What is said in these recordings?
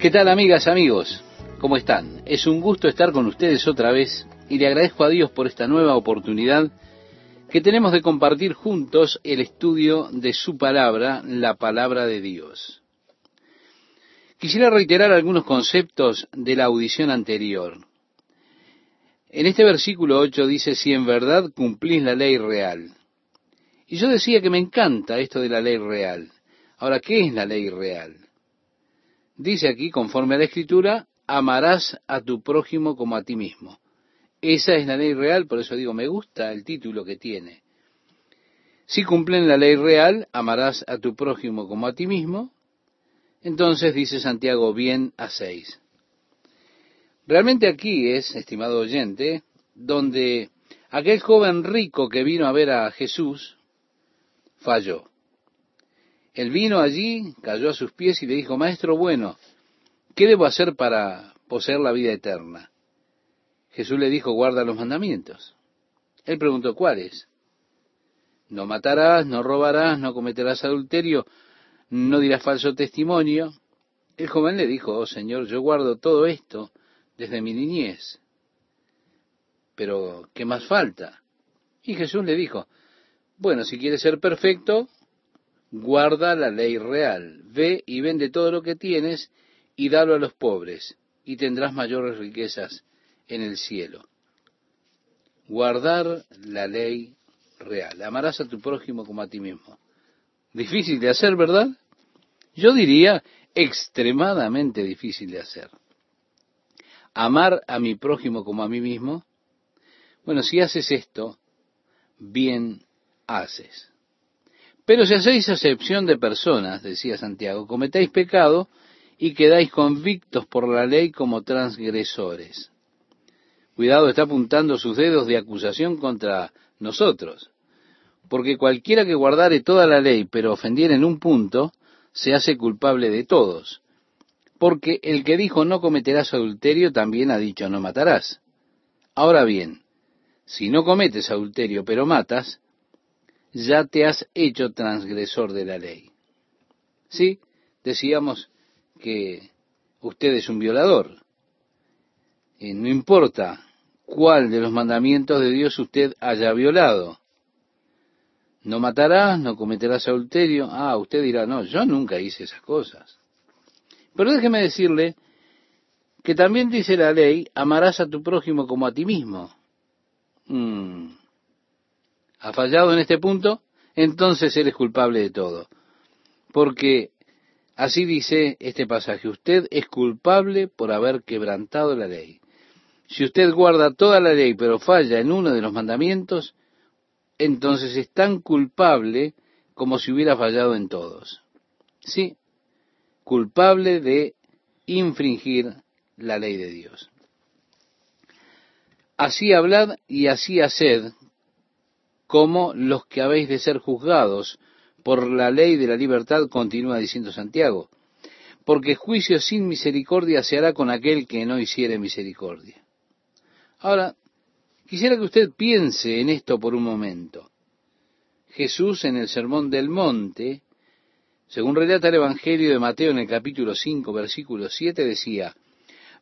¿Qué tal amigas, amigos? ¿Cómo están? Es un gusto estar con ustedes otra vez y le agradezco a Dios por esta nueva oportunidad que tenemos de compartir juntos el estudio de su palabra, la palabra de Dios. Quisiera reiterar algunos conceptos de la audición anterior. En este versículo 8 dice, si en verdad cumplís la ley real. Y yo decía que me encanta esto de la ley real. Ahora, ¿qué es la ley real? Dice aquí, conforme a la escritura, amarás a tu prójimo como a ti mismo. Esa es la ley real, por eso digo, me gusta el título que tiene. Si cumplen la ley real, amarás a tu prójimo como a ti mismo. Entonces dice Santiago, bien hacéis. Realmente aquí es, estimado oyente, donde aquel joven rico que vino a ver a Jesús falló. Él vino allí, cayó a sus pies y le dijo, Maestro bueno, ¿qué debo hacer para poseer la vida eterna? Jesús le dijo, guarda los mandamientos. Él preguntó, ¿cuáles? No matarás, no robarás, no cometerás adulterio, no dirás falso testimonio. El joven le dijo, oh Señor, yo guardo todo esto desde mi niñez. Pero, ¿qué más falta? Y Jesús le dijo, bueno, si quieres ser perfecto, guarda la ley real, ve y vende todo lo que tienes y dalo a los pobres, y tendrás mayores riquezas en el cielo. Guardar la ley real. Amarás a tu prójimo como a ti mismo. Difícil de hacer, ¿verdad? Yo diría extremadamente difícil de hacer. Amar a mi prójimo como a mí mismo. Bueno, si haces esto, bien haces. Pero si hacéis acepción de personas, decía Santiago, cometéis pecado y quedáis convictos por la ley como transgresores. Cuidado, está apuntando sus dedos de acusación contra nosotros. Porque cualquiera que guardare toda la ley, pero ofendiera en un punto, se hace culpable de todos. Porque el que dijo no cometerás adulterio también ha dicho no matarás. Ahora bien, si no cometes adulterio pero matas, ya te has hecho transgresor de la ley. Sí, decíamos que usted es un violador. Y no importa cuál de los mandamientos de Dios usted haya violado. No matarás, no cometerás adulterio. Ah, usted dirá, no, yo nunca hice esas cosas. Pero déjeme decirle que también dice la ley, amarás a tu prójimo como a ti mismo. Mm ha fallado en este punto, entonces eres culpable de todo. Porque así dice este pasaje, usted es culpable por haber quebrantado la ley. Si usted guarda toda la ley pero falla en uno de los mandamientos, entonces es tan culpable como si hubiera fallado en todos. Sí, culpable de infringir la ley de Dios. Así hablad y así haced, como los que habéis de ser juzgados por la ley de la libertad, continúa diciendo Santiago, porque juicio sin misericordia se hará con aquel que no hiciere misericordia. Ahora, quisiera que usted piense en esto por un momento. Jesús en el Sermón del Monte, según relata el Evangelio de Mateo en el capítulo 5, versículo 7, decía,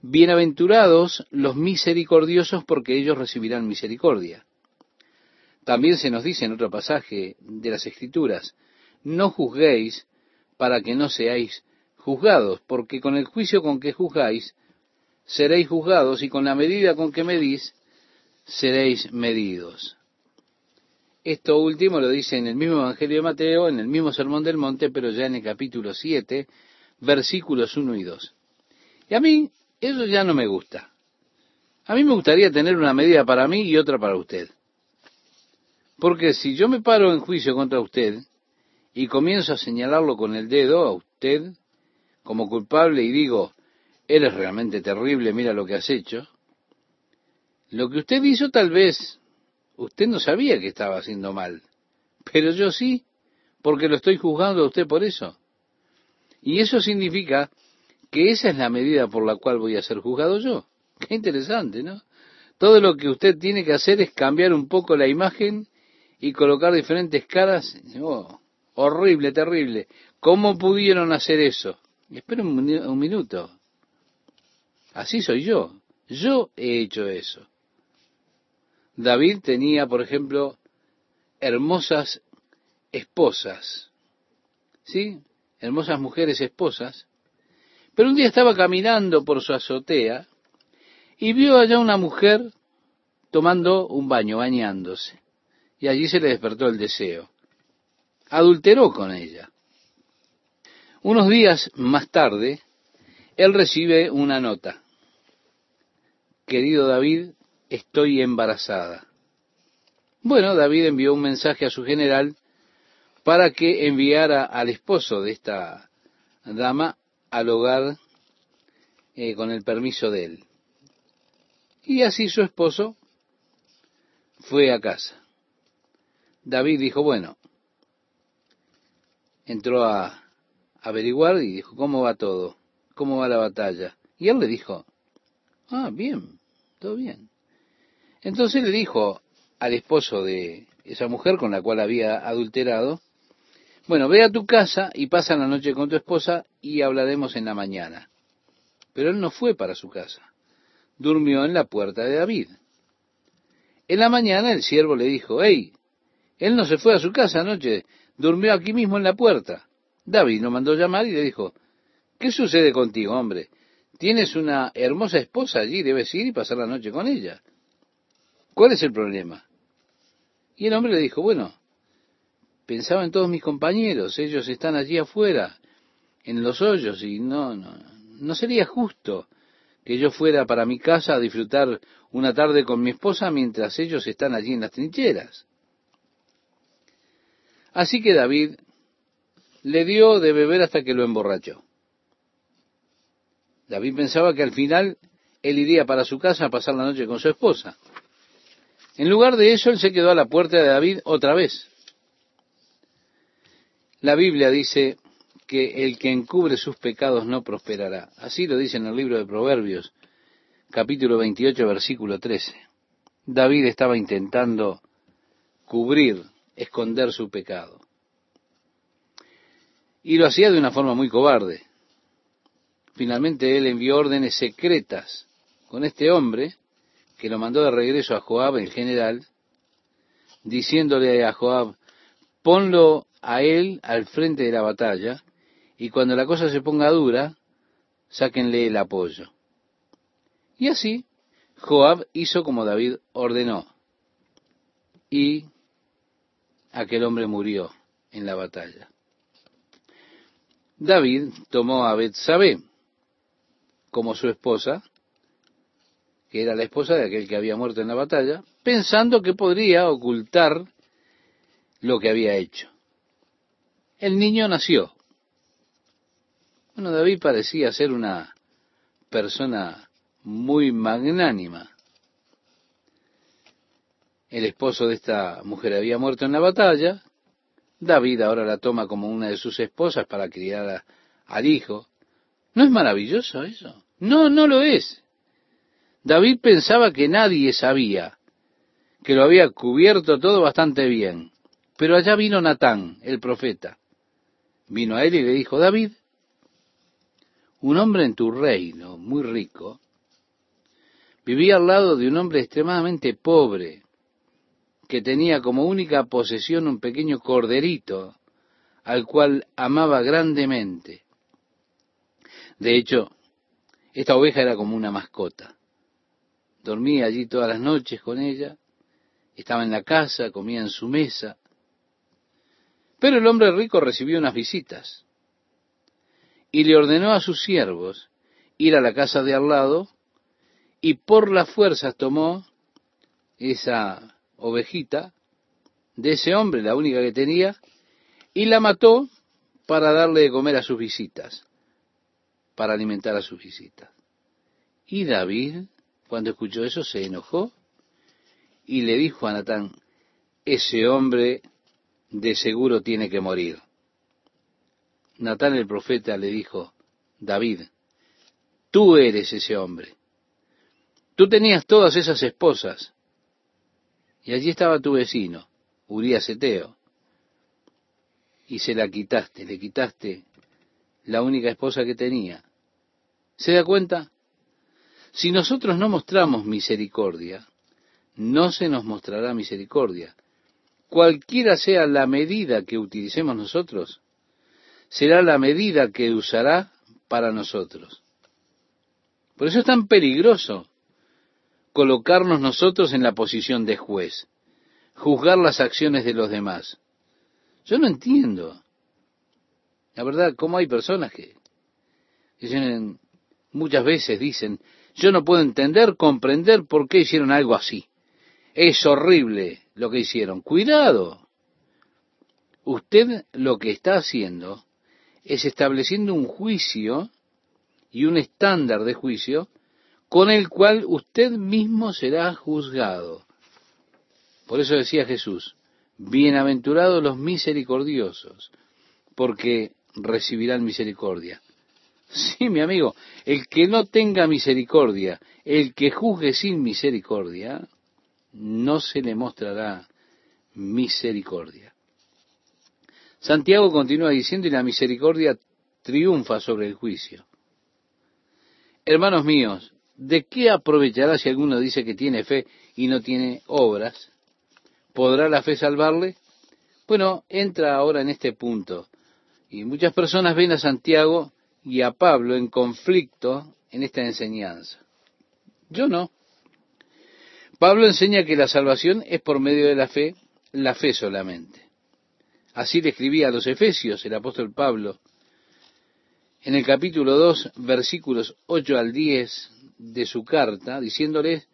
Bienaventurados los misericordiosos porque ellos recibirán misericordia. También se nos dice en otro pasaje de las Escrituras, no juzguéis para que no seáis juzgados, porque con el juicio con que juzgáis, seréis juzgados, y con la medida con que medís, seréis medidos. Esto último lo dice en el mismo Evangelio de Mateo, en el mismo Sermón del Monte, pero ya en el capítulo 7, versículos 1 y 2. Y a mí eso ya no me gusta. A mí me gustaría tener una medida para mí y otra para usted. Porque si yo me paro en juicio contra usted y comienzo a señalarlo con el dedo a usted como culpable y digo, eres realmente terrible, mira lo que has hecho, lo que usted hizo tal vez usted no sabía que estaba haciendo mal, pero yo sí, porque lo estoy juzgando a usted por eso. Y eso significa que esa es la medida por la cual voy a ser juzgado yo. Qué interesante, ¿no? Todo lo que usted tiene que hacer es cambiar un poco la imagen y colocar diferentes caras. Oh, horrible, terrible. ¿Cómo pudieron hacer eso? Espera un, un minuto. Así soy yo. Yo he hecho eso. David tenía, por ejemplo, hermosas esposas. ¿Sí? Hermosas mujeres esposas. Pero un día estaba caminando por su azotea y vio allá una mujer tomando un baño, bañándose. Y allí se le despertó el deseo. Adulteró con ella. Unos días más tarde, él recibe una nota. Querido David, estoy embarazada. Bueno, David envió un mensaje a su general para que enviara al esposo de esta dama al hogar eh, con el permiso de él. Y así su esposo fue a casa. David dijo, bueno, entró a averiguar y dijo, ¿cómo va todo? ¿Cómo va la batalla? Y él le dijo, ah, bien, todo bien. Entonces le dijo al esposo de esa mujer con la cual había adulterado, bueno, ve a tu casa y pasa la noche con tu esposa y hablaremos en la mañana. Pero él no fue para su casa, durmió en la puerta de David. En la mañana el siervo le dijo, hey, él no se fue a su casa anoche, durmió aquí mismo en la puerta. David lo mandó llamar y le dijo, ¿qué sucede contigo, hombre? Tienes una hermosa esposa allí, debes ir y pasar la noche con ella. ¿Cuál es el problema? Y el hombre le dijo, bueno, pensaba en todos mis compañeros, ellos están allí afuera, en los hoyos, y no, no, no sería justo que yo fuera para mi casa a disfrutar una tarde con mi esposa mientras ellos están allí en las trincheras. Así que David le dio de beber hasta que lo emborrachó. David pensaba que al final él iría para su casa a pasar la noche con su esposa. En lugar de eso, él se quedó a la puerta de David otra vez. La Biblia dice que el que encubre sus pecados no prosperará. Así lo dice en el libro de Proverbios, capítulo 28, versículo 13. David estaba intentando cubrir, esconder su pecado. Y lo hacía de una forma muy cobarde. Finalmente él envió órdenes secretas con este hombre, que lo mandó de regreso a Joab, el general, diciéndole a Joab, ponlo a él al frente de la batalla, y cuando la cosa se ponga dura, sáquenle el apoyo. Y así, Joab hizo como David ordenó, y aquel hombre murió en la batalla. David tomó a Betsabé como su esposa, que era la esposa de aquel que había muerto en la batalla, pensando que podría ocultar lo que había hecho el niño nació. Bueno, David parecía ser una persona muy magnánima. El esposo de esta mujer había muerto en la batalla. David ahora la toma como una de sus esposas para criar al hijo. ¿No es maravilloso eso? No, no lo es. David pensaba que nadie sabía, que lo había cubierto todo bastante bien. Pero allá vino Natán, el profeta, vino a él y le dijo, David, un hombre en tu reino, muy rico, vivía al lado de un hombre extremadamente pobre, que tenía como única posesión un pequeño corderito, al cual amaba grandemente. De hecho, esta oveja era como una mascota. Dormía allí todas las noches con ella, estaba en la casa, comía en su mesa, pero el hombre rico recibió unas visitas y le ordenó a sus siervos ir a la casa de al lado y por las fuerzas tomó esa ovejita de ese hombre, la única que tenía, y la mató para darle de comer a sus visitas, para alimentar a sus visitas. Y David, cuando escuchó eso, se enojó y le dijo a Natán, ese hombre de seguro tiene que morir. Natán el profeta le dijo, David, tú eres ese hombre. Tú tenías todas esas esposas. Y allí estaba tu vecino, Urías Eteo. Y se la quitaste, le quitaste la única esposa que tenía. ¿Se da cuenta? Si nosotros no mostramos misericordia, no se nos mostrará misericordia. Cualquiera sea la medida que utilicemos nosotros, será la medida que usará para nosotros. Por eso es tan peligroso colocarnos nosotros en la posición de juez, juzgar las acciones de los demás. Yo no entiendo. La verdad, cómo hay personas que dicen, muchas veces dicen, yo no puedo entender, comprender por qué hicieron algo así. Es horrible lo que hicieron. Cuidado. Usted lo que está haciendo es estableciendo un juicio y un estándar de juicio con el cual usted mismo será juzgado. Por eso decía Jesús, bienaventurados los misericordiosos, porque recibirán misericordia. Sí, mi amigo, el que no tenga misericordia, el que juzgue sin misericordia, no se le mostrará misericordia. Santiago continúa diciendo, y la misericordia triunfa sobre el juicio. Hermanos míos, ¿de qué aprovechará si alguno dice que tiene fe y no tiene obras? ¿Podrá la fe salvarle? Bueno, entra ahora en este punto. Y muchas personas ven a Santiago y a Pablo en conflicto en esta enseñanza. Yo no. Pablo enseña que la salvación es por medio de la fe, la fe solamente. Así le escribía a los Efesios el apóstol Pablo en el capítulo 2, versículos 8 al 10 de su carta, diciéndoles,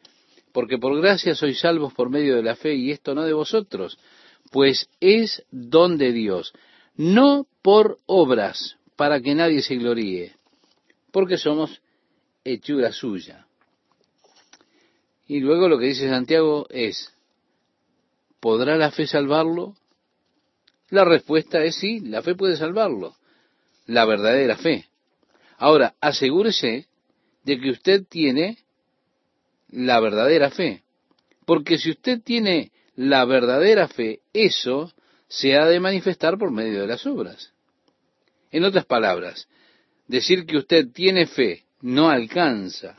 porque por gracia sois salvos por medio de la fe, y esto no de vosotros, pues es don de Dios, no por obras, para que nadie se gloríe, porque somos hechura suya. Y luego lo que dice Santiago es, ¿podrá la fe salvarlo? La respuesta es sí, la fe puede salvarlo, la verdadera fe. Ahora, asegúrese de que usted tiene la verdadera fe, porque si usted tiene la verdadera fe, eso se ha de manifestar por medio de las obras. En otras palabras, decir que usted tiene fe no alcanza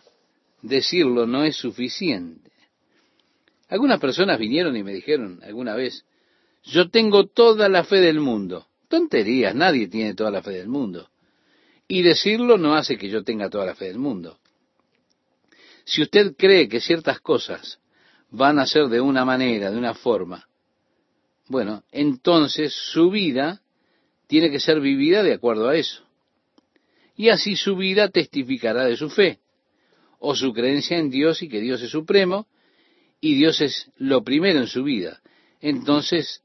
decirlo no es suficiente. Algunas personas vinieron y me dijeron alguna vez, yo tengo toda la fe del mundo. Tonterías, nadie tiene toda la fe del mundo. Y decirlo no hace que yo tenga toda la fe del mundo. Si usted cree que ciertas cosas van a ser de una manera, de una forma, bueno, entonces su vida tiene que ser vivida de acuerdo a eso. Y así su vida testificará de su fe o su creencia en Dios y que Dios es supremo y Dios es lo primero en su vida. Entonces,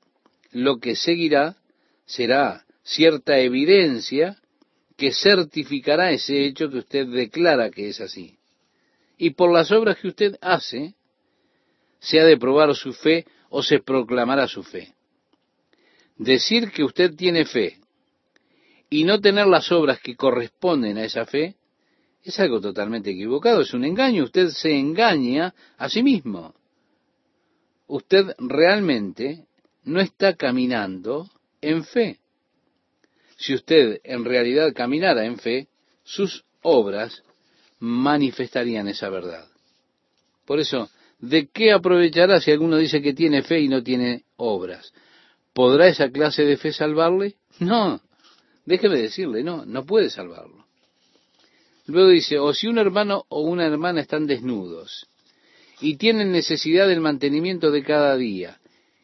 lo que seguirá será cierta evidencia que certificará ese hecho que usted declara que es así. Y por las obras que usted hace, se ha de probar su fe o se proclamará su fe. Decir que usted tiene fe y no tener las obras que corresponden a esa fe es algo totalmente equivocado, es un engaño. Usted se engaña a sí mismo. Usted realmente no está caminando en fe. Si usted en realidad caminara en fe, sus obras manifestarían esa verdad. Por eso, ¿de qué aprovechará si alguno dice que tiene fe y no tiene obras? ¿Podrá esa clase de fe salvarle? No, déjeme decirle, no, no puede salvarlo. Luego dice, o si un hermano o una hermana están desnudos y tienen necesidad del mantenimiento de cada día,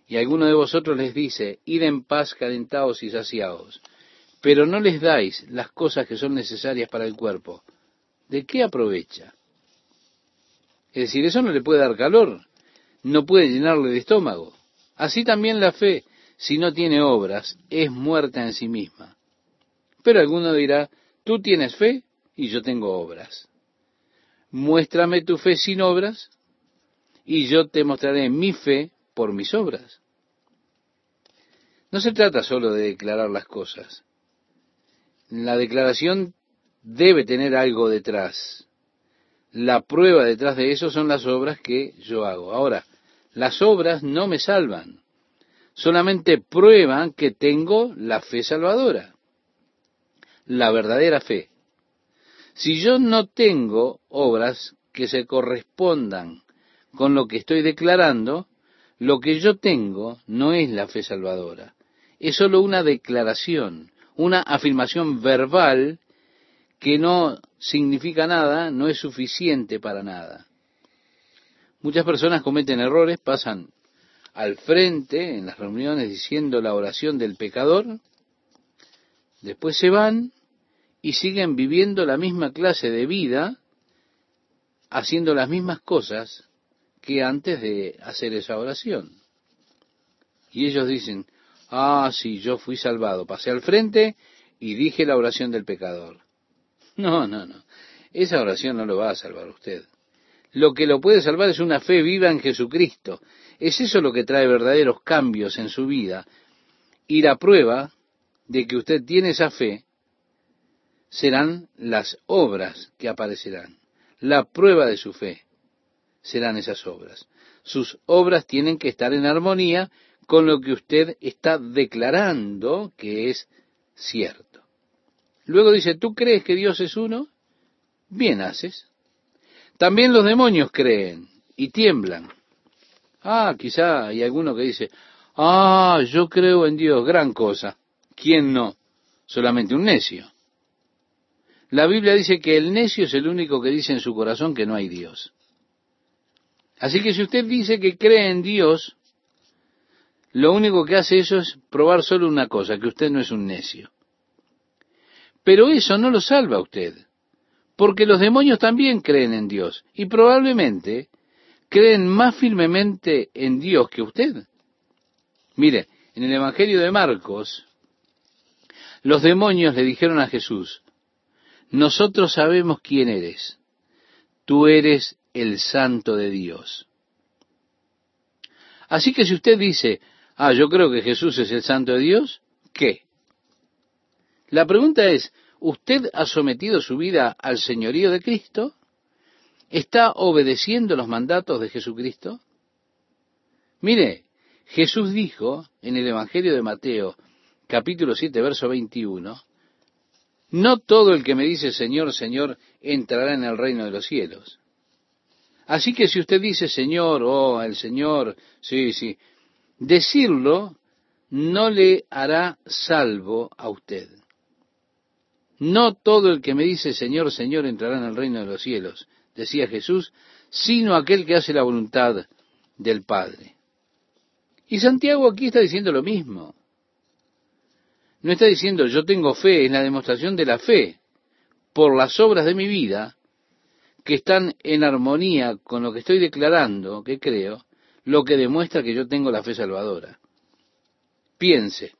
y alguno de vosotros les dice, id en paz calentados y saciados, pero no les dais las cosas que son necesarias para el cuerpo, ¿de qué aprovecha? Es decir, eso no le puede dar calor, no puede llenarle de estómago. Así también la fe, si no tiene obras, es muerta en sí misma. Pero alguno dirá, tú tienes fe, y yo tengo obras. Muéstrame tu fe sin obras y yo te mostraré mi fe por mis obras. No se trata solo de declarar las cosas. La declaración debe tener algo detrás. La prueba detrás de eso son las obras que yo hago. Ahora, las obras no me salvan, solamente prueban que tengo la fe salvadora, la verdadera fe. Si yo no tengo obras que se correspondan con lo que estoy declarando, lo que yo tengo no es la fe salvadora, es sólo una declaración, una afirmación verbal que no significa nada, no es suficiente para nada. Muchas personas cometen errores, pasan al frente en las reuniones diciendo la oración del pecador, después se van y siguen viviendo la misma clase de vida, haciendo las mismas cosas que antes de hacer esa oración. Y ellos dicen, ah, sí, yo fui salvado, pasé al frente y dije la oración del pecador. No, no, no. Esa oración no lo va a salvar usted. Lo que lo puede salvar es una fe viva en Jesucristo. Es eso lo que trae verdaderos cambios en su vida. Y la prueba de que usted tiene esa fe serán las obras que aparecerán. La prueba de su fe serán esas obras. Sus obras tienen que estar en armonía con lo que usted está declarando que es cierto. Luego dice, ¿tú crees que Dios es uno? Bien haces. También los demonios creen y tiemblan. Ah, quizá hay alguno que dice, ah, yo creo en Dios, gran cosa. ¿Quién no? Solamente un necio. La Biblia dice que el necio es el único que dice en su corazón que no hay Dios. Así que si usted dice que cree en Dios, lo único que hace eso es probar solo una cosa, que usted no es un necio. Pero eso no lo salva a usted, porque los demonios también creen en Dios y probablemente creen más firmemente en Dios que usted. Mire, en el Evangelio de Marcos, los demonios le dijeron a Jesús, nosotros sabemos quién eres, tú eres el santo de Dios. Así que si usted dice, ah, yo creo que Jesús es el santo de Dios, ¿qué? La pregunta es, ¿usted ha sometido su vida al señorío de Cristo? ¿Está obedeciendo los mandatos de Jesucristo? Mire, Jesús dijo en el Evangelio de Mateo, capítulo 7, verso 21, no todo el que me dice Señor, Señor, entrará en el reino de los cielos. Así que si usted dice Señor, oh, el Señor, sí, sí, decirlo no le hará salvo a usted. No todo el que me dice Señor, Señor entrará en el reino de los cielos, decía Jesús, sino aquel que hace la voluntad del Padre. Y Santiago aquí está diciendo lo mismo. No está diciendo yo tengo fe, es la demostración de la fe por las obras de mi vida que están en armonía con lo que estoy declarando, que creo, lo que demuestra que yo tengo la fe salvadora. Piense,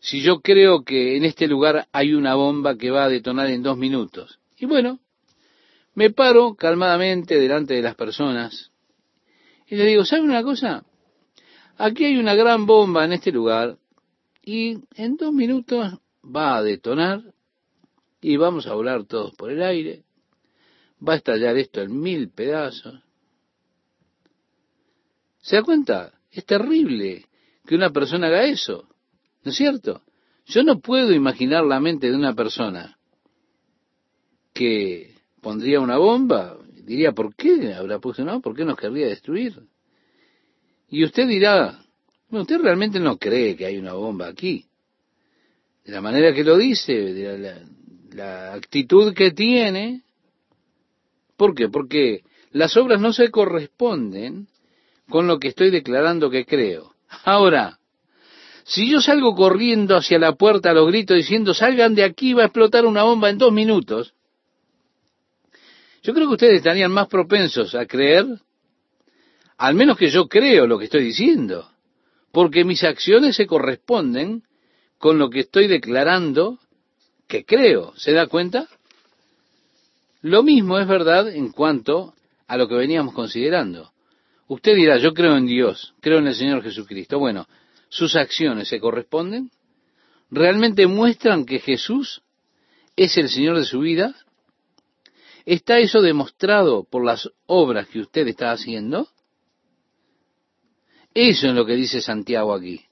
si yo creo que en este lugar hay una bomba que va a detonar en dos minutos. Y bueno, me paro calmadamente delante de las personas y le digo, ¿sabe una cosa? Aquí hay una gran bomba en este lugar y en dos minutos va a detonar y vamos a volar todos por el aire. Va a estallar esto en mil pedazos. ¿Se da cuenta? Es terrible que una persona haga eso. ¿No es cierto? Yo no puedo imaginar la mente de una persona que pondría una bomba, diría, ¿por qué habrá puesto una bomba? ¿Por qué nos querría destruir? Y usted dirá, bueno, usted realmente no cree que hay una bomba aquí. De la manera que lo dice, de la, la actitud que tiene. ¿Por qué? Porque las obras no se corresponden con lo que estoy declarando que creo. Ahora, si yo salgo corriendo hacia la puerta a los gritos diciendo, salgan de aquí, va a explotar una bomba en dos minutos, yo creo que ustedes estarían más propensos a creer, al menos que yo creo lo que estoy diciendo, porque mis acciones se corresponden con lo que estoy declarando que creo. ¿Se da cuenta? Lo mismo es verdad en cuanto a lo que veníamos considerando. Usted dirá, yo creo en Dios, creo en el Señor Jesucristo. Bueno, sus acciones se corresponden? ¿Realmente muestran que Jesús es el Señor de su vida? ¿Está eso demostrado por las obras que usted está haciendo? Eso es lo que dice Santiago aquí.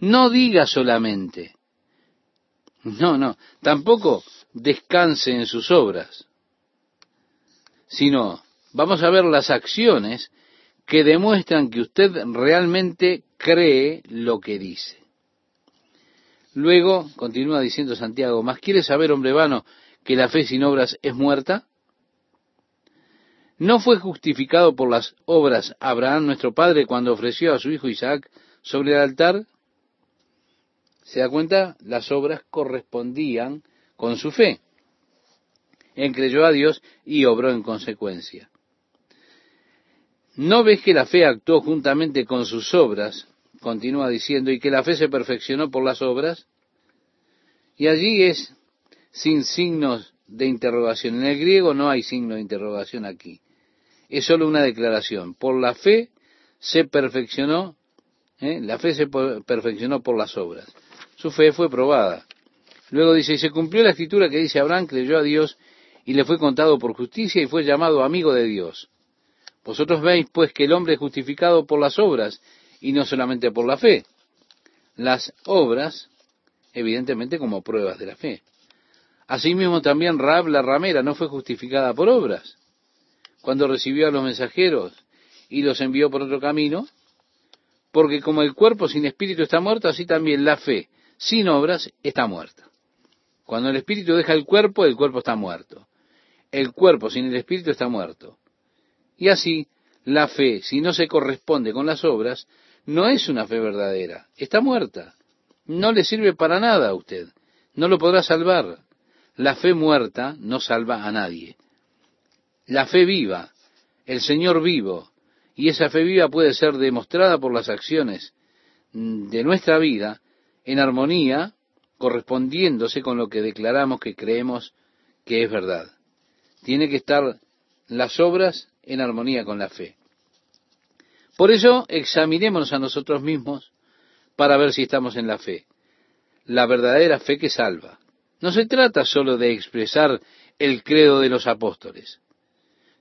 No diga solamente. No, no, tampoco descanse en sus obras. sino vamos a ver las acciones que demuestran que usted realmente cree lo que dice. Luego, continúa diciendo Santiago, ¿más quiere saber, hombre vano, que la fe sin obras es muerta? ¿No fue justificado por las obras Abraham, nuestro padre, cuando ofreció a su hijo Isaac sobre el altar? ¿Se da cuenta? Las obras correspondían con su fe. Él creyó a Dios y obró en consecuencia. ¿No ves que la fe actuó juntamente con sus obras? Continúa diciendo, y que la fe se perfeccionó por las obras. Y allí es sin signos de interrogación. En el griego no hay signo de interrogación aquí. Es solo una declaración. Por la fe se perfeccionó, ¿eh? la fe se perfeccionó por las obras. Su fe fue probada. Luego dice, y se cumplió la escritura que dice, Abraham creyó a Dios y le fue contado por justicia y fue llamado amigo de Dios. Vosotros veis pues que el hombre es justificado por las obras y no solamente por la fe. Las obras, evidentemente, como pruebas de la fe. Asimismo también Rab la ramera no fue justificada por obras. Cuando recibió a los mensajeros y los envió por otro camino, porque como el cuerpo sin espíritu está muerto, así también la fe sin obras está muerta. Cuando el espíritu deja el cuerpo, el cuerpo está muerto. El cuerpo sin el espíritu está muerto. Y así, la fe, si no se corresponde con las obras, no es una fe verdadera, está muerta. No le sirve para nada a usted, no lo podrá salvar. La fe muerta no salva a nadie. La fe viva, el Señor vivo, y esa fe viva puede ser demostrada por las acciones de nuestra vida en armonía, correspondiéndose con lo que declaramos que creemos que es verdad. Tiene que estar las obras en armonía con la fe. Por eso examinémonos a nosotros mismos para ver si estamos en la fe, la verdadera fe que salva. No se trata solo de expresar el credo de los apóstoles.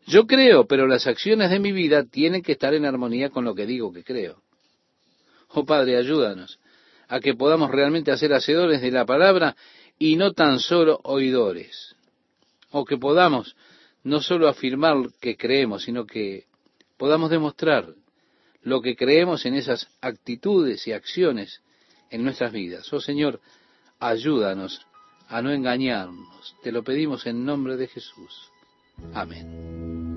Yo creo, pero las acciones de mi vida tienen que estar en armonía con lo que digo que creo. Oh Padre, ayúdanos a que podamos realmente hacer hacedores de la palabra y no tan solo oidores. O que podamos no solo afirmar que creemos, sino que podamos demostrar lo que creemos en esas actitudes y acciones en nuestras vidas. Oh Señor, ayúdanos a no engañarnos. Te lo pedimos en nombre de Jesús. Amén.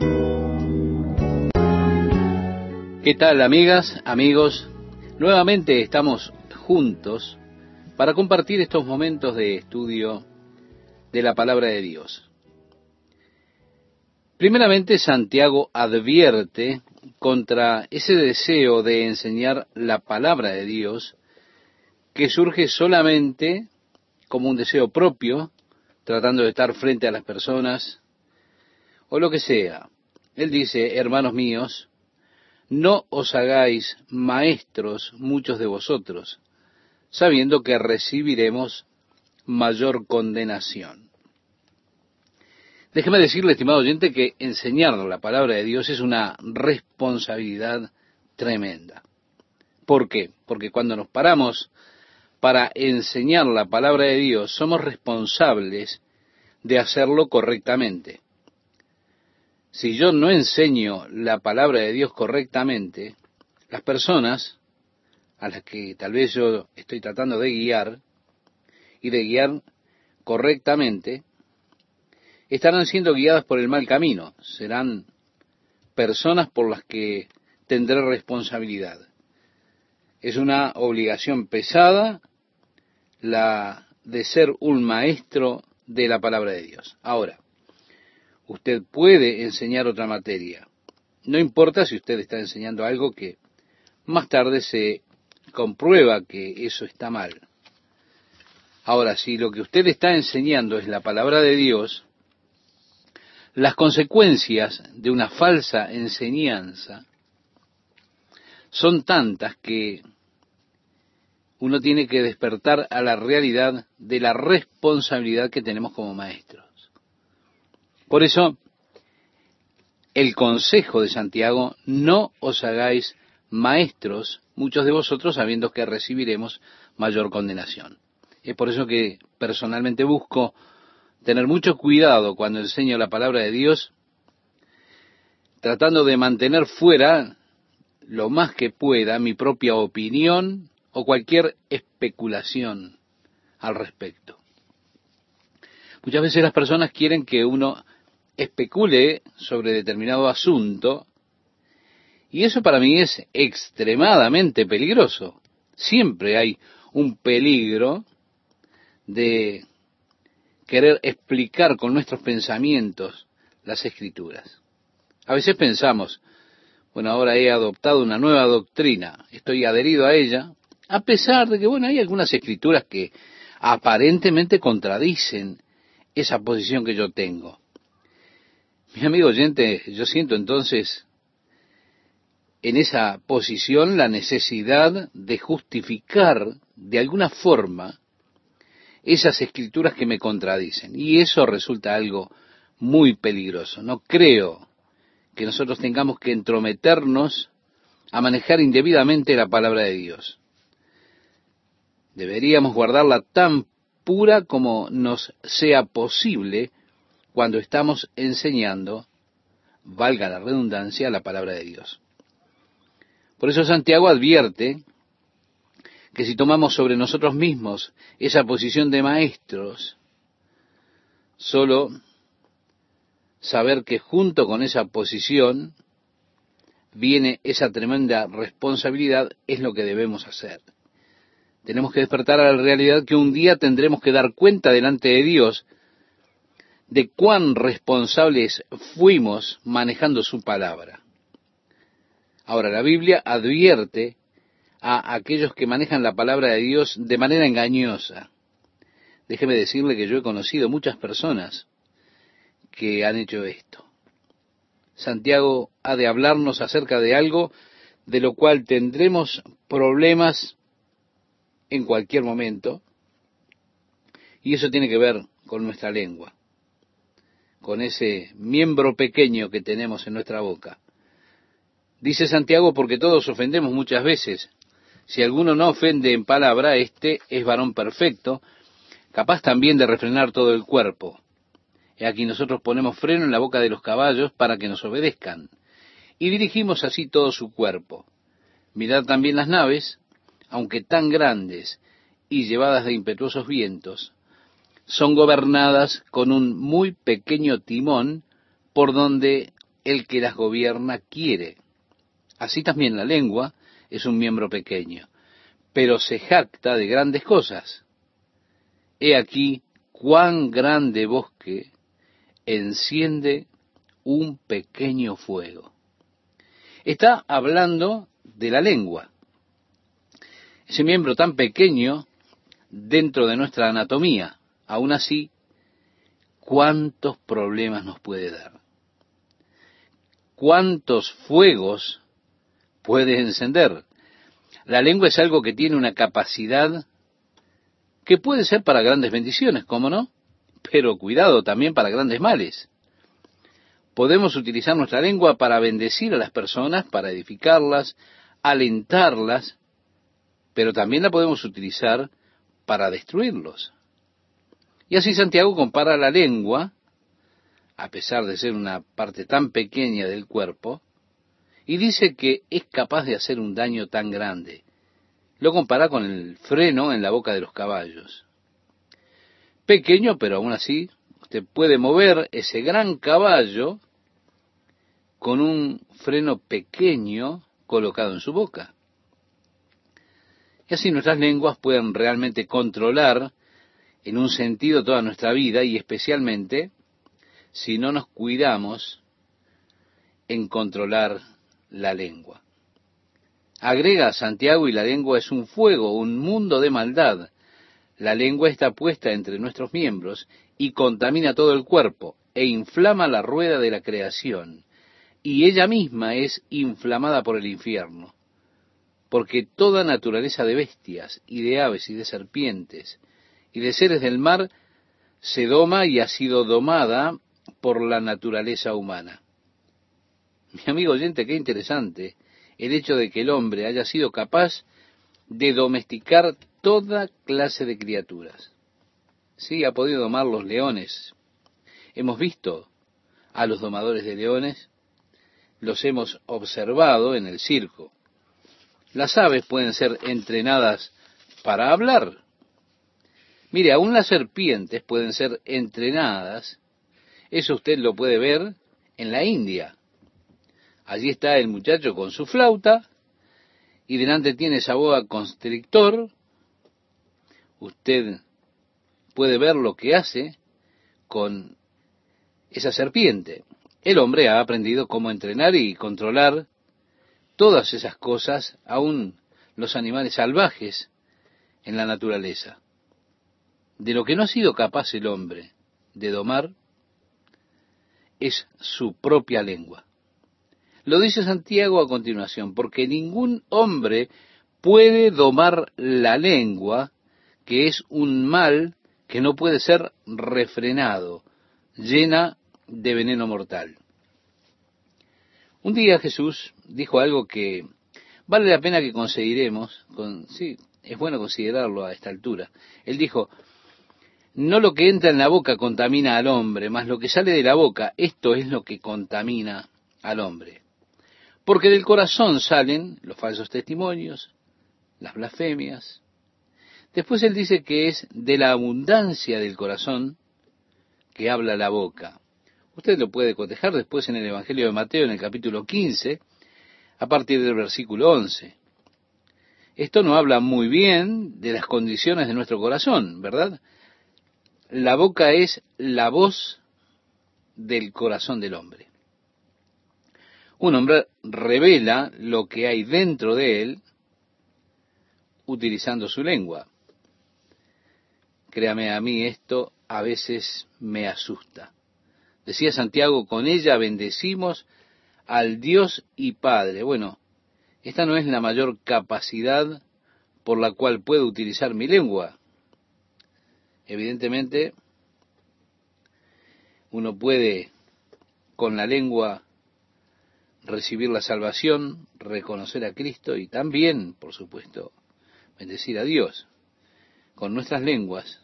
¿Qué tal amigas, amigos? Nuevamente estamos juntos para compartir estos momentos de estudio de la palabra de Dios. Primeramente, Santiago advierte contra ese deseo de enseñar la palabra de Dios que surge solamente como un deseo propio, tratando de estar frente a las personas, o lo que sea. Él dice, hermanos míos, no os hagáis maestros muchos de vosotros, sabiendo que recibiremos mayor condenación. Déjeme decirle, estimado oyente, que enseñar la palabra de Dios es una responsabilidad tremenda. ¿Por qué? Porque cuando nos paramos para enseñar la palabra de Dios, somos responsables de hacerlo correctamente. Si yo no enseño la palabra de Dios correctamente, las personas a las que tal vez yo estoy tratando de guiar y de guiar correctamente, estarán siendo guiadas por el mal camino, serán personas por las que tendré responsabilidad. Es una obligación pesada la de ser un maestro de la palabra de Dios. Ahora, usted puede enseñar otra materia. No importa si usted está enseñando algo que más tarde se comprueba que eso está mal. Ahora, si lo que usted está enseñando es la palabra de Dios, las consecuencias de una falsa enseñanza son tantas que uno tiene que despertar a la realidad de la responsabilidad que tenemos como maestros. Por eso, el consejo de Santiago, no os hagáis maestros, muchos de vosotros, sabiendo que recibiremos mayor condenación. Es por eso que personalmente busco tener mucho cuidado cuando enseño la palabra de Dios tratando de mantener fuera lo más que pueda mi propia opinión o cualquier especulación al respecto. Muchas veces las personas quieren que uno especule sobre determinado asunto y eso para mí es extremadamente peligroso. Siempre hay un peligro de querer explicar con nuestros pensamientos las escrituras. A veces pensamos, bueno, ahora he adoptado una nueva doctrina, estoy adherido a ella, a pesar de que, bueno, hay algunas escrituras que aparentemente contradicen esa posición que yo tengo. Mi amigo oyente, yo siento entonces en esa posición la necesidad de justificar de alguna forma esas escrituras que me contradicen. Y eso resulta algo muy peligroso. No creo que nosotros tengamos que entrometernos a manejar indebidamente la palabra de Dios. Deberíamos guardarla tan pura como nos sea posible cuando estamos enseñando, valga la redundancia, la palabra de Dios. Por eso Santiago advierte que si tomamos sobre nosotros mismos esa posición de maestros, solo saber que junto con esa posición viene esa tremenda responsabilidad es lo que debemos hacer. Tenemos que despertar a la realidad que un día tendremos que dar cuenta delante de Dios de cuán responsables fuimos manejando su palabra. Ahora, la Biblia advierte a aquellos que manejan la palabra de Dios de manera engañosa. Déjeme decirle que yo he conocido muchas personas que han hecho esto. Santiago ha de hablarnos acerca de algo de lo cual tendremos problemas en cualquier momento, y eso tiene que ver con nuestra lengua, con ese miembro pequeño que tenemos en nuestra boca. Dice Santiago, porque todos ofendemos muchas veces. Si alguno no ofende en palabra, este es varón perfecto, capaz también de refrenar todo el cuerpo. Y aquí nosotros ponemos freno en la boca de los caballos para que nos obedezcan, y dirigimos así todo su cuerpo. Mirad también las naves, aunque tan grandes y llevadas de impetuosos vientos, son gobernadas con un muy pequeño timón por donde el que las gobierna quiere. Así también la lengua es un miembro pequeño, pero se jacta de grandes cosas. He aquí cuán grande bosque enciende un pequeño fuego. Está hablando de la lengua. Ese miembro tan pequeño dentro de nuestra anatomía, aún así, ¿cuántos problemas nos puede dar? ¿Cuántos fuegos puede encender. La lengua es algo que tiene una capacidad que puede ser para grandes bendiciones, ¿cómo no? Pero cuidado también para grandes males. Podemos utilizar nuestra lengua para bendecir a las personas, para edificarlas, alentarlas, pero también la podemos utilizar para destruirlos. Y así Santiago compara la lengua, a pesar de ser una parte tan pequeña del cuerpo, y dice que es capaz de hacer un daño tan grande. Lo compara con el freno en la boca de los caballos. Pequeño, pero aún así, usted puede mover ese gran caballo con un freno pequeño colocado en su boca. Y así nuestras lenguas pueden realmente controlar en un sentido toda nuestra vida y especialmente si no nos cuidamos en controlar la lengua. Agrega Santiago y la lengua es un fuego, un mundo de maldad. La lengua está puesta entre nuestros miembros y contamina todo el cuerpo e inflama la rueda de la creación. Y ella misma es inflamada por el infierno. Porque toda naturaleza de bestias y de aves y de serpientes y de seres del mar se doma y ha sido domada por la naturaleza humana. Mi amigo oyente, qué interesante el hecho de que el hombre haya sido capaz de domesticar toda clase de criaturas. Sí, ha podido domar los leones. Hemos visto a los domadores de leones los hemos observado en el circo. Las aves pueden ser entrenadas para hablar. Mire, aún las serpientes pueden ser entrenadas. Eso usted lo puede ver en la India. Allí está el muchacho con su flauta y delante tiene esa boa constrictor. Usted puede ver lo que hace con esa serpiente. El hombre ha aprendido cómo entrenar y controlar todas esas cosas, aún los animales salvajes en la naturaleza. De lo que no ha sido capaz el hombre de domar es su propia lengua. Lo dice Santiago a continuación, porque ningún hombre puede domar la lengua, que es un mal que no puede ser refrenado, llena de veneno mortal. Un día Jesús dijo algo que vale la pena que consideremos, con, sí, es bueno considerarlo a esta altura. Él dijo, no lo que entra en la boca contamina al hombre, mas lo que sale de la boca, esto es lo que contamina al hombre. Porque del corazón salen los falsos testimonios, las blasfemias. Después él dice que es de la abundancia del corazón que habla la boca. Usted lo puede cotejar después en el Evangelio de Mateo en el capítulo 15, a partir del versículo 11. Esto no habla muy bien de las condiciones de nuestro corazón, ¿verdad? La boca es la voz del corazón del hombre. Un hombre revela lo que hay dentro de él utilizando su lengua. Créame a mí, esto a veces me asusta. Decía Santiago, con ella bendecimos al Dios y Padre. Bueno, esta no es la mayor capacidad por la cual puedo utilizar mi lengua. Evidentemente, uno puede con la lengua recibir la salvación, reconocer a Cristo y también, por supuesto, bendecir a Dios. Con nuestras lenguas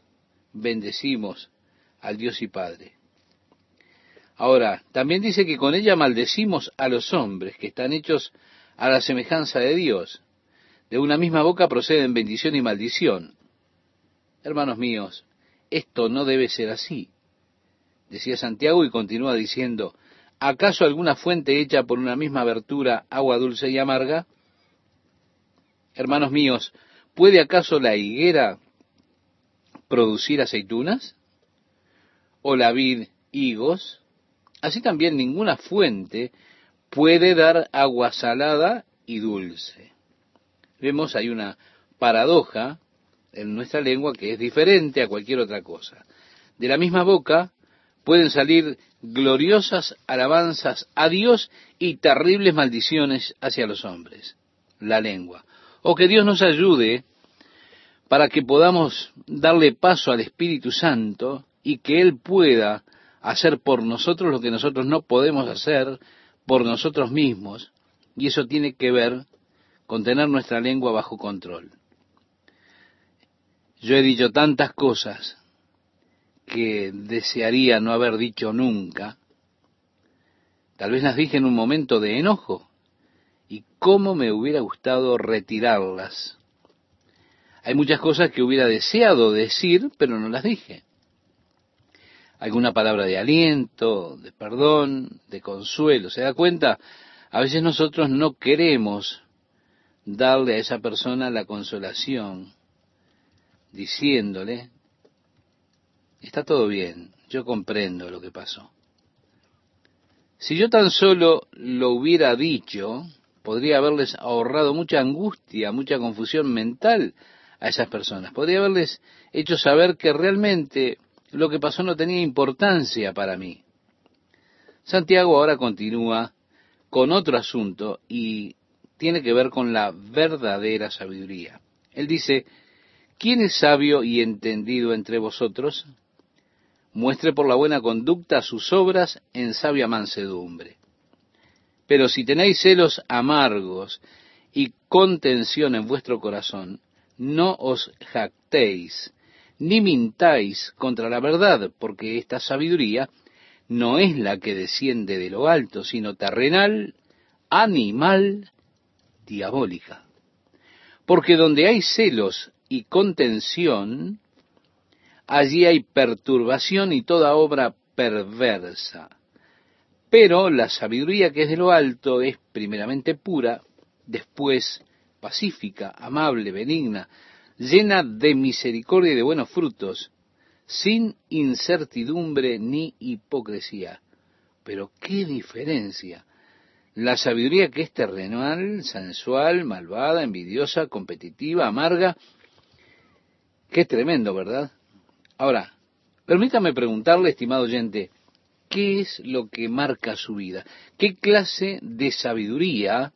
bendecimos al Dios y Padre. Ahora, también dice que con ella maldecimos a los hombres que están hechos a la semejanza de Dios. De una misma boca proceden bendición y maldición. Hermanos míos, esto no debe ser así. Decía Santiago y continúa diciendo, ¿acaso alguna fuente hecha por una misma abertura, agua dulce y amarga? Hermanos míos, ¿puede acaso la higuera producir aceitunas? ¿O la vid higos? Así también ninguna fuente puede dar agua salada y dulce. Vemos, hay una paradoja en nuestra lengua que es diferente a cualquier otra cosa. De la misma boca pueden salir gloriosas alabanzas a Dios y terribles maldiciones hacia los hombres. La lengua. O que Dios nos ayude para que podamos darle paso al Espíritu Santo y que Él pueda hacer por nosotros lo que nosotros no podemos hacer por nosotros mismos, y eso tiene que ver con tener nuestra lengua bajo control. Yo he dicho tantas cosas que desearía no haber dicho nunca, tal vez las dije en un momento de enojo, y cómo me hubiera gustado retirarlas. Hay muchas cosas que hubiera deseado decir, pero no las dije alguna palabra de aliento, de perdón, de consuelo. ¿Se da cuenta? A veces nosotros no queremos darle a esa persona la consolación, diciéndole, está todo bien, yo comprendo lo que pasó. Si yo tan solo lo hubiera dicho, podría haberles ahorrado mucha angustia, mucha confusión mental a esas personas. Podría haberles hecho saber que realmente lo que pasó no tenía importancia para mí. Santiago ahora continúa con otro asunto y tiene que ver con la verdadera sabiduría. Él dice, ¿quién es sabio y entendido entre vosotros? Muestre por la buena conducta sus obras en sabia mansedumbre. Pero si tenéis celos amargos y contención en vuestro corazón, no os jactéis ni mintáis contra la verdad, porque esta sabiduría no es la que desciende de lo alto, sino terrenal, animal diabólica. Porque donde hay celos y contención, allí hay perturbación y toda obra perversa. Pero la sabiduría que es de lo alto es primeramente pura, después pacífica, amable, benigna, llena de misericordia y de buenos frutos, sin incertidumbre ni hipocresía. Pero qué diferencia. La sabiduría que es terrenal, sensual, malvada, envidiosa, competitiva, amarga. Qué tremendo, ¿verdad? Ahora, permítame preguntarle, estimado oyente, ¿qué es lo que marca su vida? ¿Qué clase de sabiduría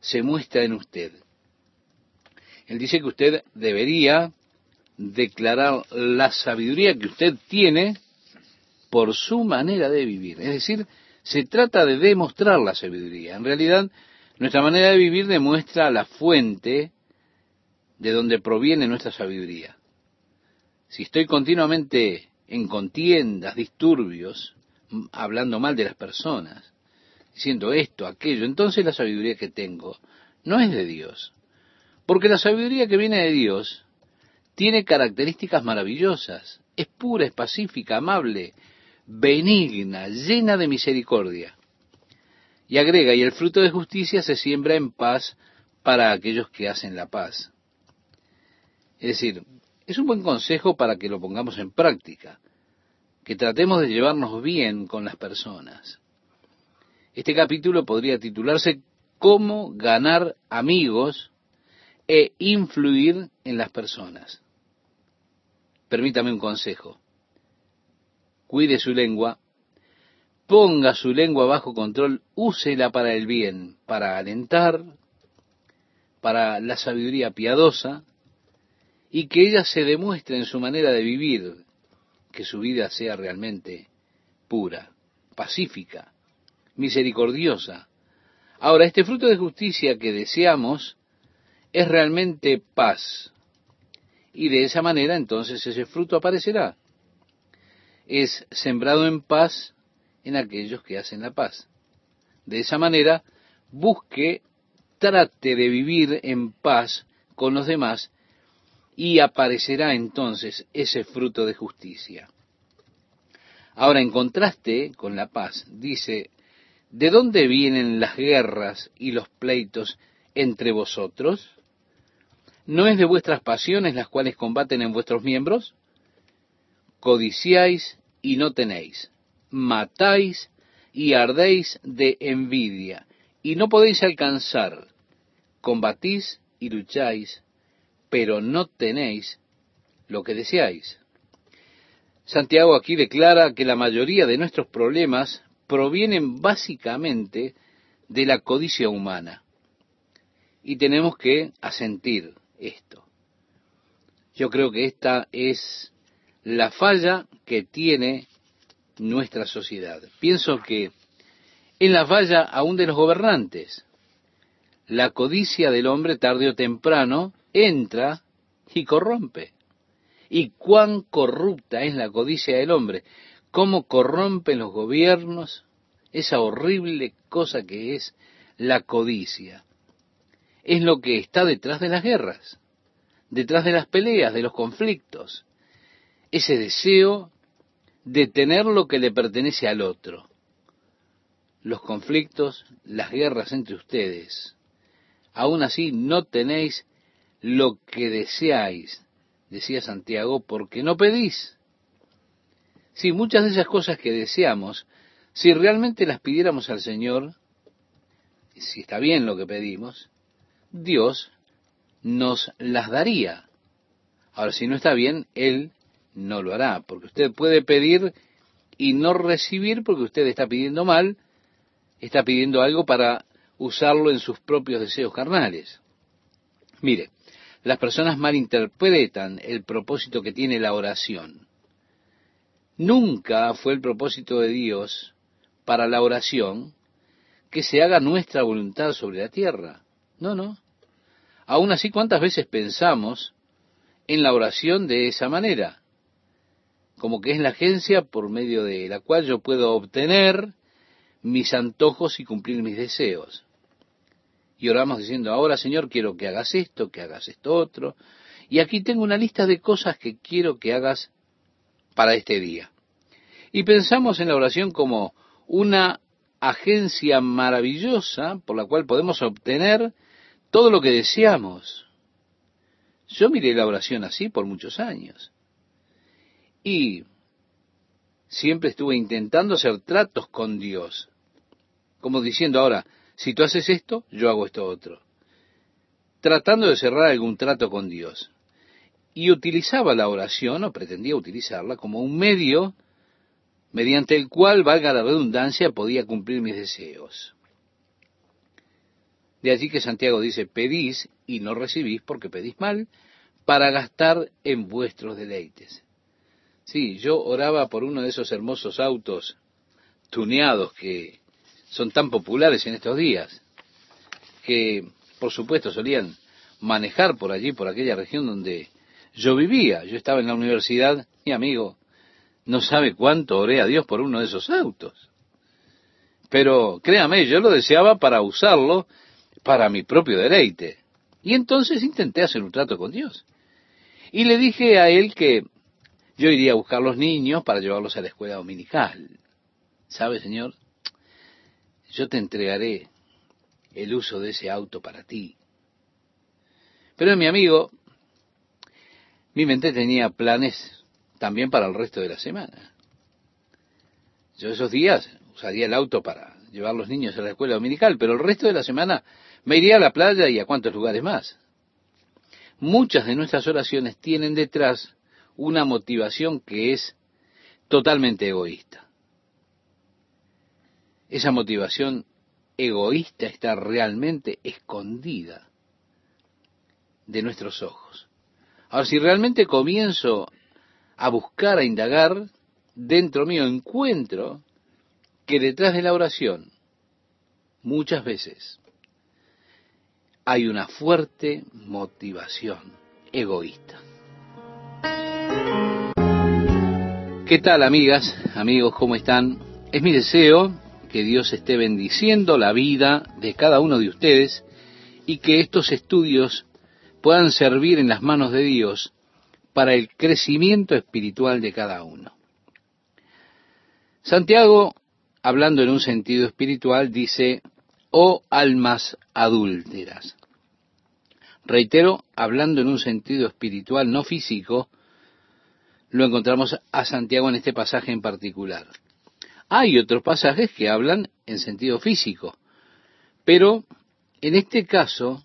se muestra en usted? Él dice que usted debería declarar la sabiduría que usted tiene por su manera de vivir. Es decir, se trata de demostrar la sabiduría. En realidad, nuestra manera de vivir demuestra la fuente de donde proviene nuestra sabiduría. Si estoy continuamente en contiendas, disturbios, hablando mal de las personas, diciendo esto, aquello, entonces la sabiduría que tengo no es de Dios. Porque la sabiduría que viene de Dios tiene características maravillosas, es pura, es pacífica, amable, benigna, llena de misericordia. Y agrega, y el fruto de justicia se siembra en paz para aquellos que hacen la paz. Es decir, es un buen consejo para que lo pongamos en práctica, que tratemos de llevarnos bien con las personas. Este capítulo podría titularse Cómo ganar amigos e influir en las personas. Permítame un consejo. Cuide su lengua, ponga su lengua bajo control, úsela para el bien, para alentar, para la sabiduría piadosa, y que ella se demuestre en su manera de vivir, que su vida sea realmente pura, pacífica, misericordiosa. Ahora, este fruto de justicia que deseamos es realmente paz, y de esa manera entonces ese fruto aparecerá. Es sembrado en paz en aquellos que hacen la paz. De esa manera, busque, trate de vivir en paz con los demás y aparecerá entonces ese fruto de justicia. Ahora, en contraste con la paz, dice, ¿de dónde vienen las guerras y los pleitos entre vosotros? ¿No es de vuestras pasiones las cuales combaten en vuestros miembros? Codiciáis y no tenéis, matáis y ardéis de envidia, y no podéis alcanzar, combatís y lucháis, pero no tenéis lo que deseáis. Santiago aquí declara que la mayoría de nuestros problemas provienen básicamente de la codicia humana. Y tenemos que asentir esto. Yo creo que esta es la falla que tiene nuestra sociedad. Pienso que en la falla aún de los gobernantes. La codicia del hombre tarde o temprano entra y corrompe. Y cuán corrupta es la codicia del hombre, cómo corrompen los gobiernos esa horrible cosa que es la codicia es lo que está detrás de las guerras, detrás de las peleas, de los conflictos. Ese deseo de tener lo que le pertenece al otro. Los conflictos, las guerras entre ustedes. Aún así no tenéis lo que deseáis, decía Santiago, porque no pedís. Si muchas de esas cosas que deseamos, si realmente las pidiéramos al Señor, si está bien lo que pedimos, Dios nos las daría. Ahora, si no está bien, Él no lo hará, porque usted puede pedir y no recibir porque usted está pidiendo mal, está pidiendo algo para usarlo en sus propios deseos carnales. Mire, las personas malinterpretan el propósito que tiene la oración. Nunca fue el propósito de Dios para la oración que se haga nuestra voluntad sobre la tierra. No, no. Aún así, ¿cuántas veces pensamos en la oración de esa manera? Como que es la agencia por medio de la cual yo puedo obtener mis antojos y cumplir mis deseos. Y oramos diciendo, ahora Señor, quiero que hagas esto, que hagas esto otro. Y aquí tengo una lista de cosas que quiero que hagas para este día. Y pensamos en la oración como una agencia maravillosa por la cual podemos obtener todo lo que deseamos. Yo miré la oración así por muchos años. Y siempre estuve intentando hacer tratos con Dios. Como diciendo ahora, si tú haces esto, yo hago esto otro. Tratando de cerrar algún trato con Dios. Y utilizaba la oración, o pretendía utilizarla, como un medio mediante el cual, valga la redundancia, podía cumplir mis deseos. De allí que Santiago dice, pedís y no recibís porque pedís mal, para gastar en vuestros deleites. Sí, yo oraba por uno de esos hermosos autos tuneados que son tan populares en estos días, que por supuesto solían manejar por allí, por aquella región donde yo vivía. Yo estaba en la universidad, mi amigo no sabe cuánto oré a Dios por uno de esos autos. Pero créame, yo lo deseaba para usarlo para mi propio deleite. Y entonces intenté hacer un trato con Dios. Y le dije a él que yo iría a buscar los niños para llevarlos a la escuela dominical. ¿Sabe, Señor? Yo te entregaré el uso de ese auto para ti. Pero mi amigo, mi mente tenía planes también para el resto de la semana. Yo esos días usaría el auto para llevar los niños a la escuela dominical, pero el resto de la semana me iría a la playa y a cuantos lugares más. Muchas de nuestras oraciones tienen detrás una motivación que es totalmente egoísta. Esa motivación egoísta está realmente escondida de nuestros ojos. Ahora, si realmente comienzo a buscar, a indagar, dentro mío encuentro que detrás de la oración, muchas veces, hay una fuerte motivación egoísta. ¿Qué tal amigas, amigos, cómo están? Es mi deseo que Dios esté bendiciendo la vida de cada uno de ustedes y que estos estudios puedan servir en las manos de Dios para el crecimiento espiritual de cada uno. Santiago, hablando en un sentido espiritual, dice, oh almas adúlteras. Reitero, hablando en un sentido espiritual, no físico, lo encontramos a Santiago en este pasaje en particular. Hay otros pasajes que hablan en sentido físico, pero en este caso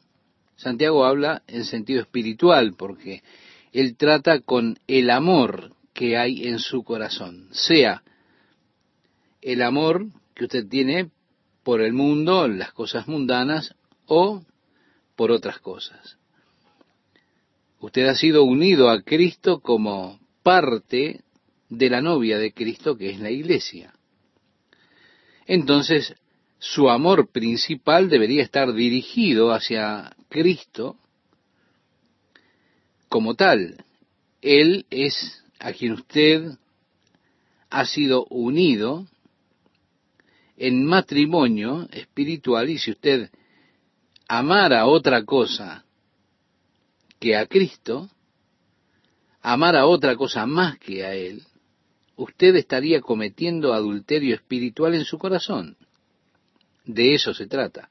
Santiago habla en sentido espiritual, porque él trata con el amor que hay en su corazón, sea el amor que usted tiene por el mundo, las cosas mundanas, o por otras cosas. Usted ha sido unido a Cristo como parte de la novia de Cristo, que es la iglesia. Entonces, su amor principal debería estar dirigido hacia Cristo como tal. Él es a quien usted ha sido unido en matrimonio espiritual y si usted amara otra cosa que a Cristo, amara otra cosa más que a Él, usted estaría cometiendo adulterio espiritual en su corazón. De eso se trata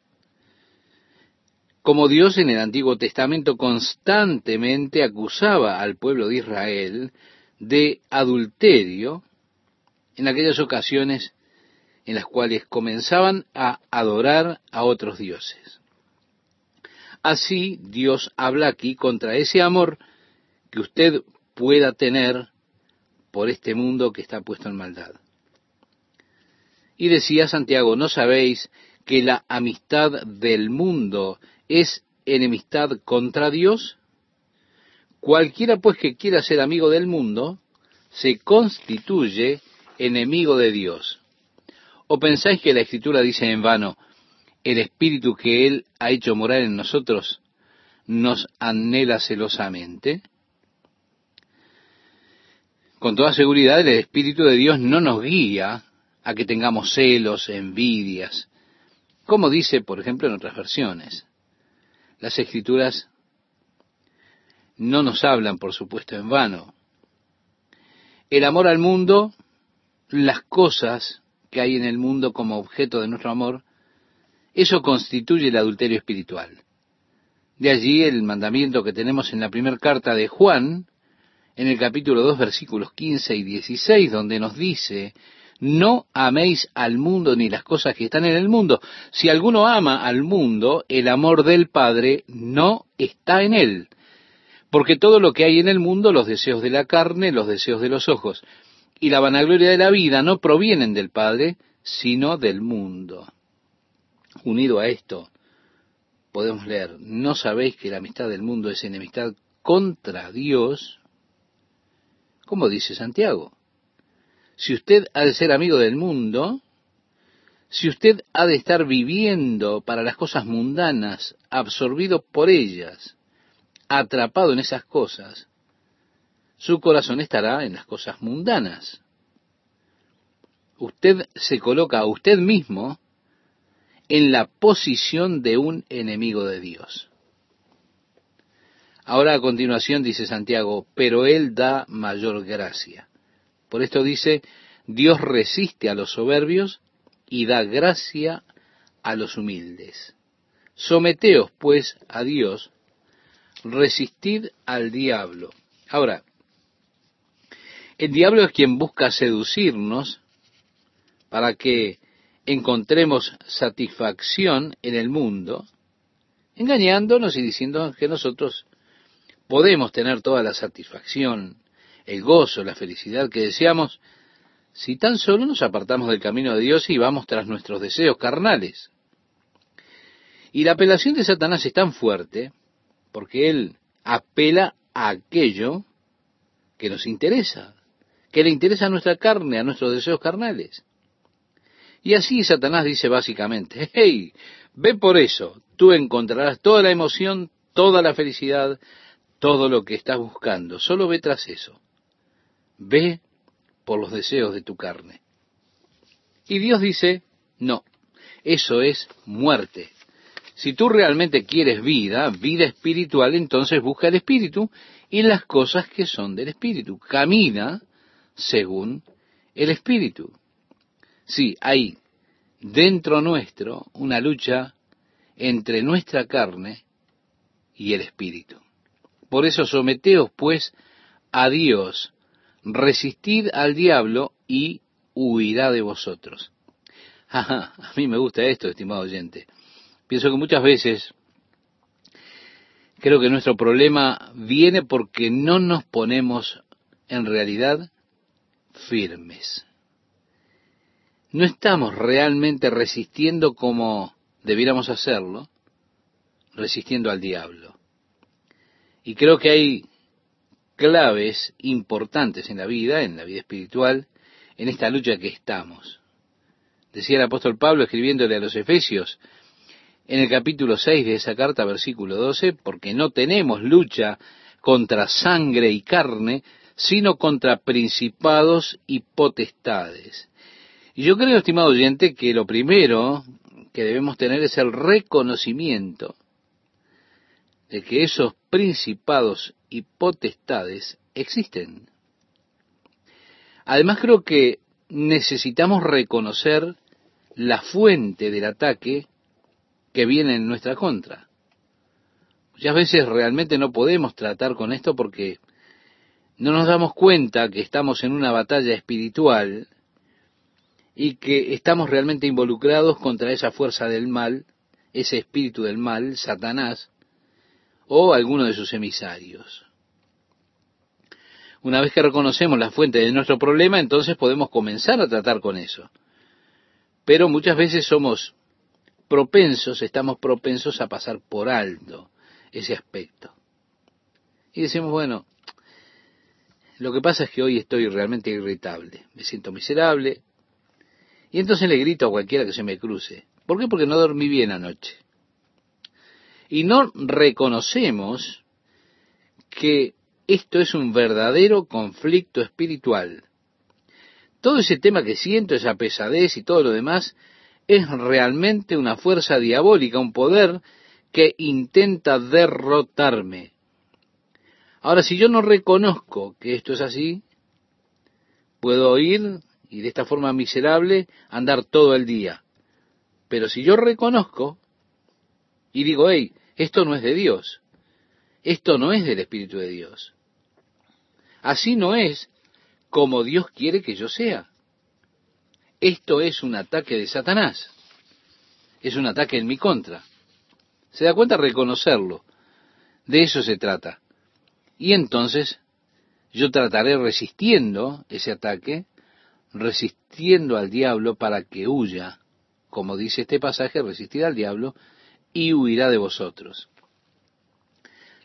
como Dios en el Antiguo Testamento constantemente acusaba al pueblo de Israel de adulterio en aquellas ocasiones en las cuales comenzaban a adorar a otros dioses. Así Dios habla aquí contra ese amor que usted pueda tener por este mundo que está puesto en maldad. Y decía Santiago, ¿no sabéis que la amistad del mundo es enemistad contra Dios? Cualquiera pues que quiera ser amigo del mundo, se constituye enemigo de Dios. ¿O pensáis que la Escritura dice en vano, el Espíritu que Él ha hecho morar en nosotros nos anhela celosamente? Con toda seguridad el Espíritu de Dios no nos guía a que tengamos celos, envidias, como dice, por ejemplo, en otras versiones. Las escrituras no nos hablan, por supuesto, en vano. El amor al mundo, las cosas que hay en el mundo como objeto de nuestro amor, eso constituye el adulterio espiritual. De allí el mandamiento que tenemos en la primera carta de Juan, en el capítulo 2, versículos 15 y 16, donde nos dice, no améis al mundo ni las cosas que están en el mundo. Si alguno ama al mundo, el amor del Padre no está en él. Porque todo lo que hay en el mundo, los deseos de la carne, los deseos de los ojos y la vanagloria de la vida, no provienen del Padre, sino del mundo. Unido a esto, podemos leer, ¿no sabéis que la amistad del mundo es enemistad contra Dios? ¿Cómo dice Santiago? si usted ha de ser amigo del mundo, si usted ha de estar viviendo para las cosas mundanas, absorbido por ellas, atrapado en esas cosas, su corazón estará en las cosas mundanas. Usted se coloca a usted mismo en la posición de un enemigo de Dios. Ahora a continuación dice Santiago, pero Él da mayor gracia. Por esto dice, Dios resiste a los soberbios y da gracia a los humildes. Someteos, pues, a Dios, resistid al diablo. Ahora, el diablo es quien busca seducirnos para que encontremos satisfacción en el mundo, engañándonos y diciendo que nosotros podemos tener toda la satisfacción el gozo, la felicidad que deseamos, si tan solo nos apartamos del camino de Dios y vamos tras nuestros deseos carnales. Y la apelación de Satanás es tan fuerte porque él apela a aquello que nos interesa, que le interesa a nuestra carne, a nuestros deseos carnales. Y así Satanás dice básicamente, hey, ve por eso, tú encontrarás toda la emoción, toda la felicidad, todo lo que estás buscando, solo ve tras eso. Ve por los deseos de tu carne. Y Dios dice, no, eso es muerte. Si tú realmente quieres vida, vida espiritual, entonces busca el espíritu y las cosas que son del espíritu. Camina según el espíritu. Sí, hay dentro nuestro una lucha entre nuestra carne y el espíritu. Por eso someteos pues a Dios resistid al diablo y huirá de vosotros. a mí me gusta esto, estimado oyente. Pienso que muchas veces creo que nuestro problema viene porque no nos ponemos en realidad firmes. No estamos realmente resistiendo como debiéramos hacerlo, resistiendo al diablo. Y creo que hay claves importantes en la vida, en la vida espiritual, en esta lucha que estamos. Decía el apóstol Pablo escribiéndole a los Efesios en el capítulo 6 de esa carta, versículo 12, porque no tenemos lucha contra sangre y carne, sino contra principados y potestades. Y yo creo, estimado oyente, que lo primero que debemos tener es el reconocimiento de que esos principados y potestades existen. Además creo que necesitamos reconocer la fuente del ataque que viene en nuestra contra. Muchas veces realmente no podemos tratar con esto porque no nos damos cuenta que estamos en una batalla espiritual y que estamos realmente involucrados contra esa fuerza del mal, ese espíritu del mal, Satanás, o alguno de sus emisarios. Una vez que reconocemos la fuente de nuestro problema, entonces podemos comenzar a tratar con eso. Pero muchas veces somos propensos, estamos propensos a pasar por alto ese aspecto. Y decimos, bueno, lo que pasa es que hoy estoy realmente irritable, me siento miserable, y entonces le grito a cualquiera que se me cruce. ¿Por qué? Porque no dormí bien anoche y no reconocemos que esto es un verdadero conflicto espiritual. todo ese tema que siento, esa pesadez y todo lo demás, es realmente una fuerza diabólica, un poder que intenta derrotarme. Ahora, si yo no reconozco que esto es así, puedo ir y de esta forma miserable andar todo el día. Pero si yo reconozco y digo, hey, esto no es de Dios, esto no es del Espíritu de Dios, así no es como Dios quiere que yo sea. Esto es un ataque de Satanás, es un ataque en mi contra. ¿Se da cuenta? Reconocerlo. De eso se trata. Y entonces yo trataré resistiendo ese ataque, resistiendo al diablo para que huya como dice este pasaje, resistirá al diablo y huirá de vosotros.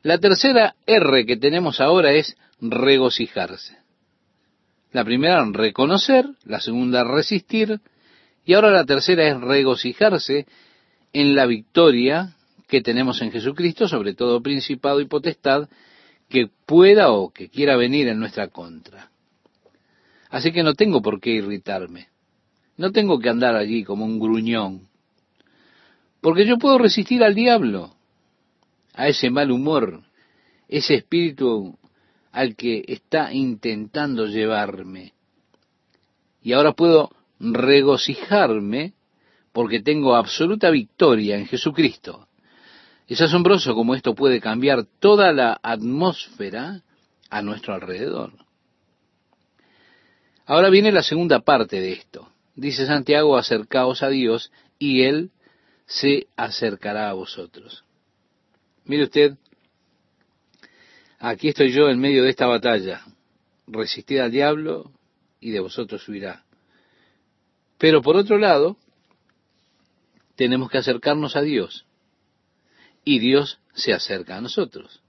La tercera R que tenemos ahora es regocijarse. La primera, reconocer, la segunda, resistir, y ahora la tercera es regocijarse en la victoria que tenemos en Jesucristo sobre todo principado y potestad que pueda o que quiera venir en nuestra contra. Así que no tengo por qué irritarme. No tengo que andar allí como un gruñón, porque yo puedo resistir al diablo, a ese mal humor, ese espíritu al que está intentando llevarme. Y ahora puedo regocijarme porque tengo absoluta victoria en Jesucristo. Es asombroso cómo esto puede cambiar toda la atmósfera a nuestro alrededor. Ahora viene la segunda parte de esto. Dice Santiago, acercaos a Dios y Él se acercará a vosotros. Mire usted, aquí estoy yo en medio de esta batalla. Resistid al diablo y de vosotros huirá. Pero por otro lado, tenemos que acercarnos a Dios. Y Dios se acerca a nosotros.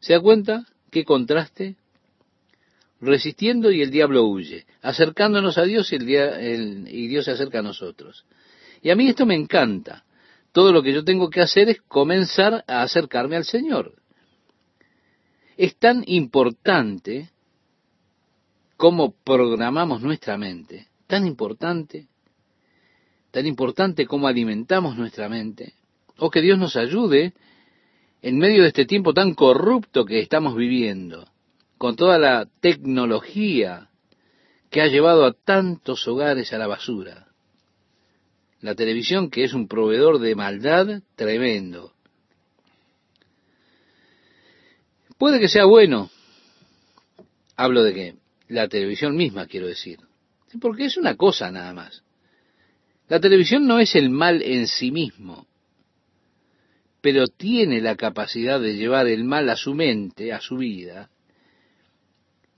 ¿Se da cuenta qué contraste? resistiendo y el diablo huye, acercándonos a Dios y, el, y Dios se acerca a nosotros. Y a mí esto me encanta. Todo lo que yo tengo que hacer es comenzar a acercarme al Señor. Es tan importante cómo programamos nuestra mente, tan importante, tan importante cómo alimentamos nuestra mente, o que Dios nos ayude en medio de este tiempo tan corrupto que estamos viviendo con toda la tecnología que ha llevado a tantos hogares a la basura. La televisión que es un proveedor de maldad tremendo. Puede que sea bueno. Hablo de que la televisión misma, quiero decir. Porque es una cosa nada más. La televisión no es el mal en sí mismo, pero tiene la capacidad de llevar el mal a su mente, a su vida,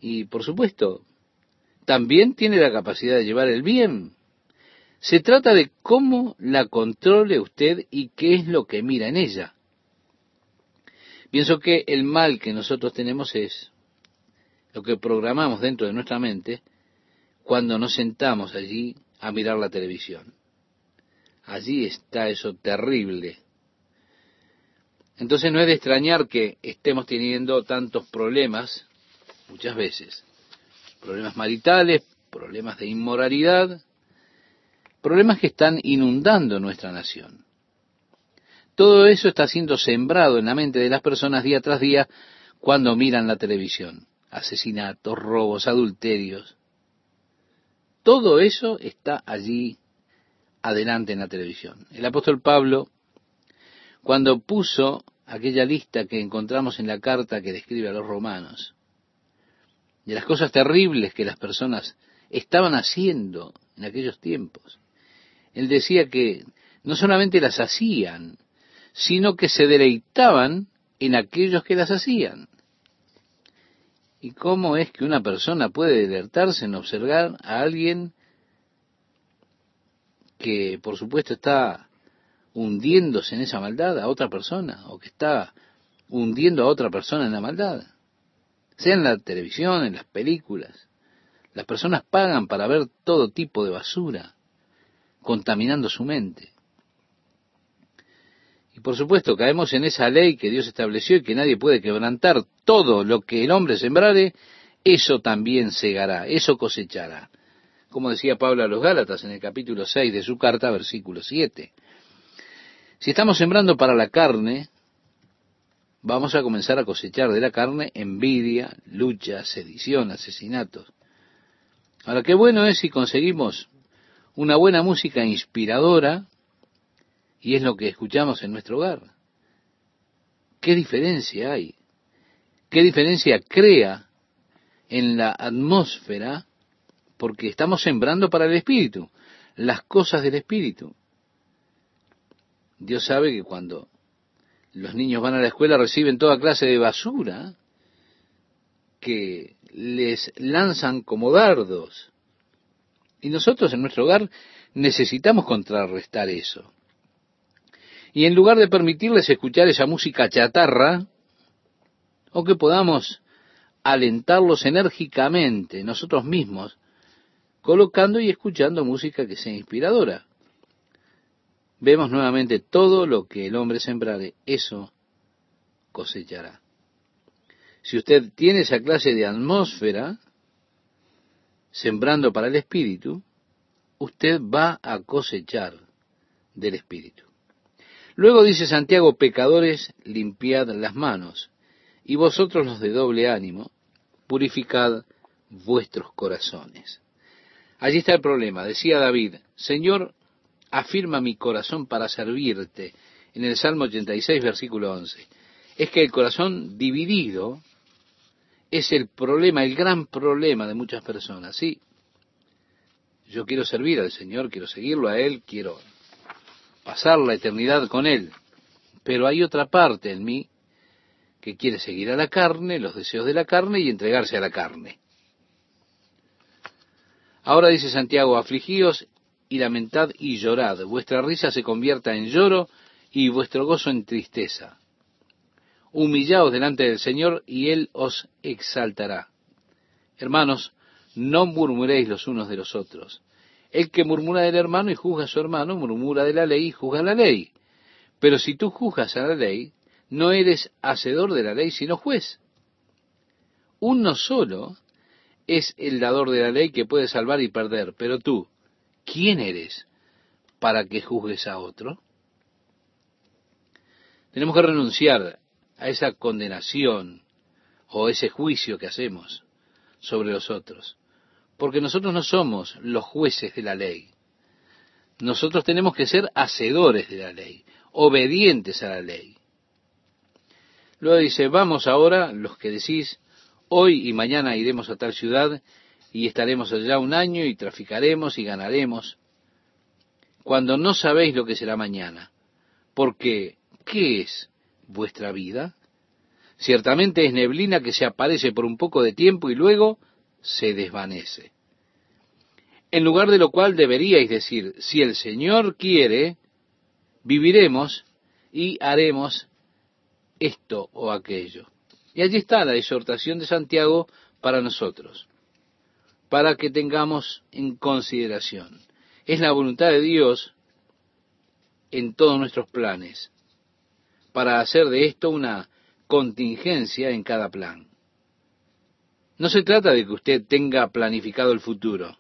y por supuesto, también tiene la capacidad de llevar el bien. Se trata de cómo la controle usted y qué es lo que mira en ella. Pienso que el mal que nosotros tenemos es lo que programamos dentro de nuestra mente cuando nos sentamos allí a mirar la televisión. Allí está eso terrible. Entonces no es de extrañar que estemos teniendo tantos problemas muchas veces. Problemas maritales, problemas de inmoralidad, problemas que están inundando nuestra nación. Todo eso está siendo sembrado en la mente de las personas día tras día cuando miran la televisión. Asesinatos, robos, adulterios. Todo eso está allí adelante en la televisión. El apóstol Pablo, cuando puso aquella lista que encontramos en la carta que describe a los romanos, de las cosas terribles que las personas estaban haciendo en aquellos tiempos. Él decía que no solamente las hacían, sino que se deleitaban en aquellos que las hacían. ¿Y cómo es que una persona puede deleitarse en observar a alguien que por supuesto está hundiéndose en esa maldad a otra persona o que está hundiendo a otra persona en la maldad? sea en la televisión, en las películas. Las personas pagan para ver todo tipo de basura, contaminando su mente. Y por supuesto caemos en esa ley que Dios estableció y que nadie puede quebrantar. Todo lo que el hombre sembrare, eso también segará, eso cosechará. como decía Pablo a los Gálatas en el capítulo 6 de su carta, versículo 7. Si estamos sembrando para la carne, vamos a comenzar a cosechar de la carne envidia, lucha, sedición, asesinatos. Ahora, qué bueno es si conseguimos una buena música inspiradora, y es lo que escuchamos en nuestro hogar. ¿Qué diferencia hay? ¿Qué diferencia crea en la atmósfera? Porque estamos sembrando para el Espíritu, las cosas del Espíritu. Dios sabe que cuando los niños van a la escuela reciben toda clase de basura que les lanzan como dardos. Y nosotros en nuestro hogar necesitamos contrarrestar eso. Y en lugar de permitirles escuchar esa música chatarra, o que podamos alentarlos enérgicamente nosotros mismos, colocando y escuchando música que sea inspiradora. Vemos nuevamente todo lo que el hombre sembrare, eso cosechará. Si usted tiene esa clase de atmósfera, sembrando para el espíritu, usted va a cosechar del espíritu. Luego dice Santiago, pecadores, limpiad las manos, y vosotros los de doble ánimo, purificad vuestros corazones. Allí está el problema. Decía David, Señor, afirma mi corazón para servirte, en el Salmo 86, versículo 11. Es que el corazón dividido es el problema, el gran problema de muchas personas. Sí, yo quiero servir al Señor, quiero seguirlo a Él, quiero pasar la eternidad con Él. Pero hay otra parte en mí que quiere seguir a la carne, los deseos de la carne y entregarse a la carne. Ahora dice Santiago, afligíos y lamentad y llorad, vuestra risa se convierta en lloro y vuestro gozo en tristeza. Humillaos delante del Señor y Él os exaltará. Hermanos, no murmuréis los unos de los otros. El que murmura del hermano y juzga a su hermano, murmura de la ley y juzga la ley. Pero si tú juzgas a la ley, no eres hacedor de la ley, sino juez. Uno solo es el dador de la ley que puede salvar y perder, pero tú, ¿quién eres para que juzgues a otro? Tenemos que renunciar a esa condenación o ese juicio que hacemos sobre los otros porque nosotros no somos los jueces de la ley. Nosotros tenemos que ser hacedores de la ley, obedientes a la ley. Luego dice, vamos ahora, los que decís, hoy y mañana iremos a tal ciudad y estaremos allá un año y traficaremos y ganaremos, cuando no sabéis lo que será mañana. Porque, ¿qué es vuestra vida? Ciertamente es neblina que se aparece por un poco de tiempo y luego se desvanece. En lugar de lo cual deberíais decir, si el Señor quiere, viviremos y haremos esto o aquello. Y allí está la exhortación de Santiago para nosotros, para que tengamos en consideración. Es la voluntad de Dios en todos nuestros planes, para hacer de esto una contingencia en cada plan. No se trata de que usted tenga planificado el futuro,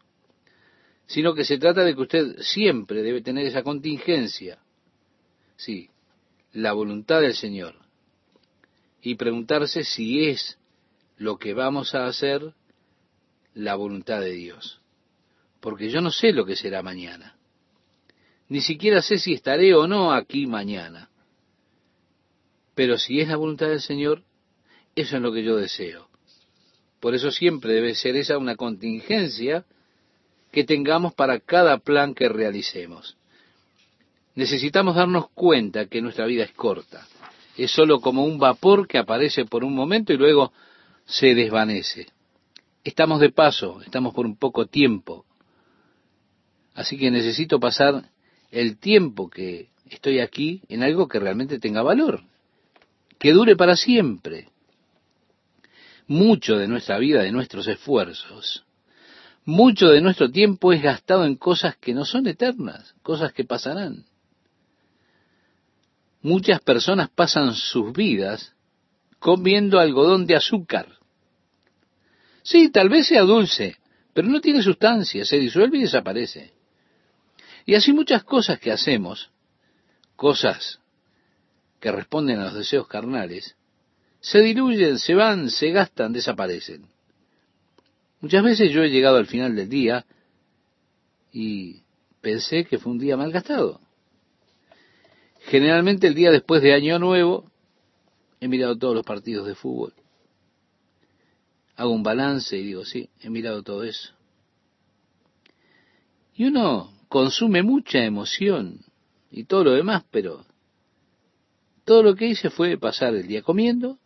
sino que se trata de que usted siempre debe tener esa contingencia. Sí, la voluntad del Señor. Y preguntarse si es lo que vamos a hacer la voluntad de Dios. Porque yo no sé lo que será mañana. Ni siquiera sé si estaré o no aquí mañana. Pero si es la voluntad del Señor, eso es lo que yo deseo. Por eso siempre debe ser esa una contingencia que tengamos para cada plan que realicemos. Necesitamos darnos cuenta que nuestra vida es corta. Es sólo como un vapor que aparece por un momento y luego se desvanece. Estamos de paso, estamos por un poco tiempo. Así que necesito pasar el tiempo que estoy aquí en algo que realmente tenga valor, que dure para siempre mucho de nuestra vida, de nuestros esfuerzos, mucho de nuestro tiempo es gastado en cosas que no son eternas, cosas que pasarán. Muchas personas pasan sus vidas comiendo algodón de azúcar. Sí, tal vez sea dulce, pero no tiene sustancia, se disuelve y desaparece. Y así muchas cosas que hacemos, cosas que responden a los deseos carnales, se diluyen, se van, se gastan, desaparecen. Muchas veces yo he llegado al final del día y pensé que fue un día mal gastado. Generalmente el día después de Año Nuevo he mirado todos los partidos de fútbol. Hago un balance y digo, sí, he mirado todo eso. Y uno consume mucha emoción y todo lo demás, pero todo lo que hice fue pasar el día comiendo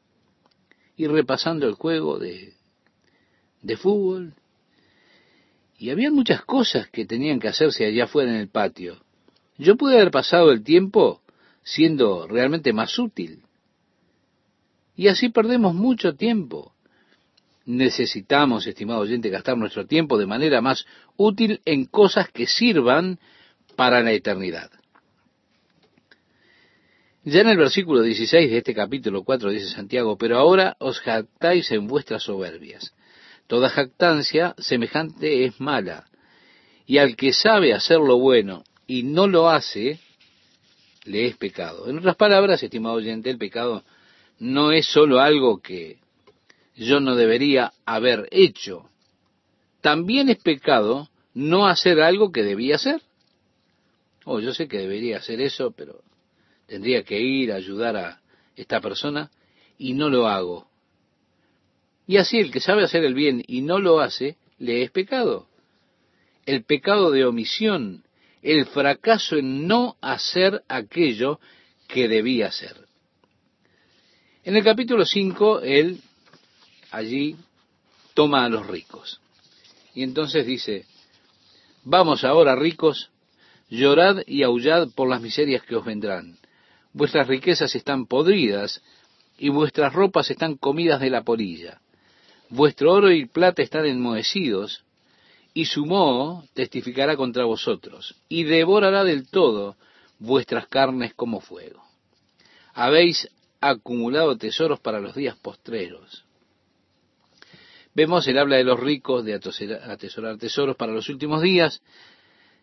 y repasando el juego de, de fútbol. Y había muchas cosas que tenían que hacerse allá afuera en el patio. Yo pude haber pasado el tiempo siendo realmente más útil. Y así perdemos mucho tiempo. Necesitamos, estimado oyente, gastar nuestro tiempo de manera más útil en cosas que sirvan para la eternidad. Ya en el versículo 16 de este capítulo 4 dice Santiago, pero ahora os jactáis en vuestras soberbias. Toda jactancia semejante es mala, y al que sabe hacer lo bueno y no lo hace, le es pecado. En otras palabras, estimado oyente, el pecado no es sólo algo que yo no debería haber hecho. También es pecado no hacer algo que debía hacer. Oh, yo sé que debería hacer eso, pero tendría que ir a ayudar a esta persona y no lo hago. Y así el que sabe hacer el bien y no lo hace, le es pecado. El pecado de omisión el fracaso en no hacer aquello que debía hacer. En el capítulo 5, él allí toma a los ricos. Y entonces dice, vamos ahora ricos, llorad y aullad por las miserias que os vendrán. Vuestras riquezas están podridas y vuestras ropas están comidas de la polilla. Vuestro oro y plata están enmohecidos y su moho testificará contra vosotros, y devorará del todo vuestras carnes como fuego. Habéis acumulado tesoros para los días postreros. Vemos, él habla de los ricos, de atesorar tesoros para los últimos días,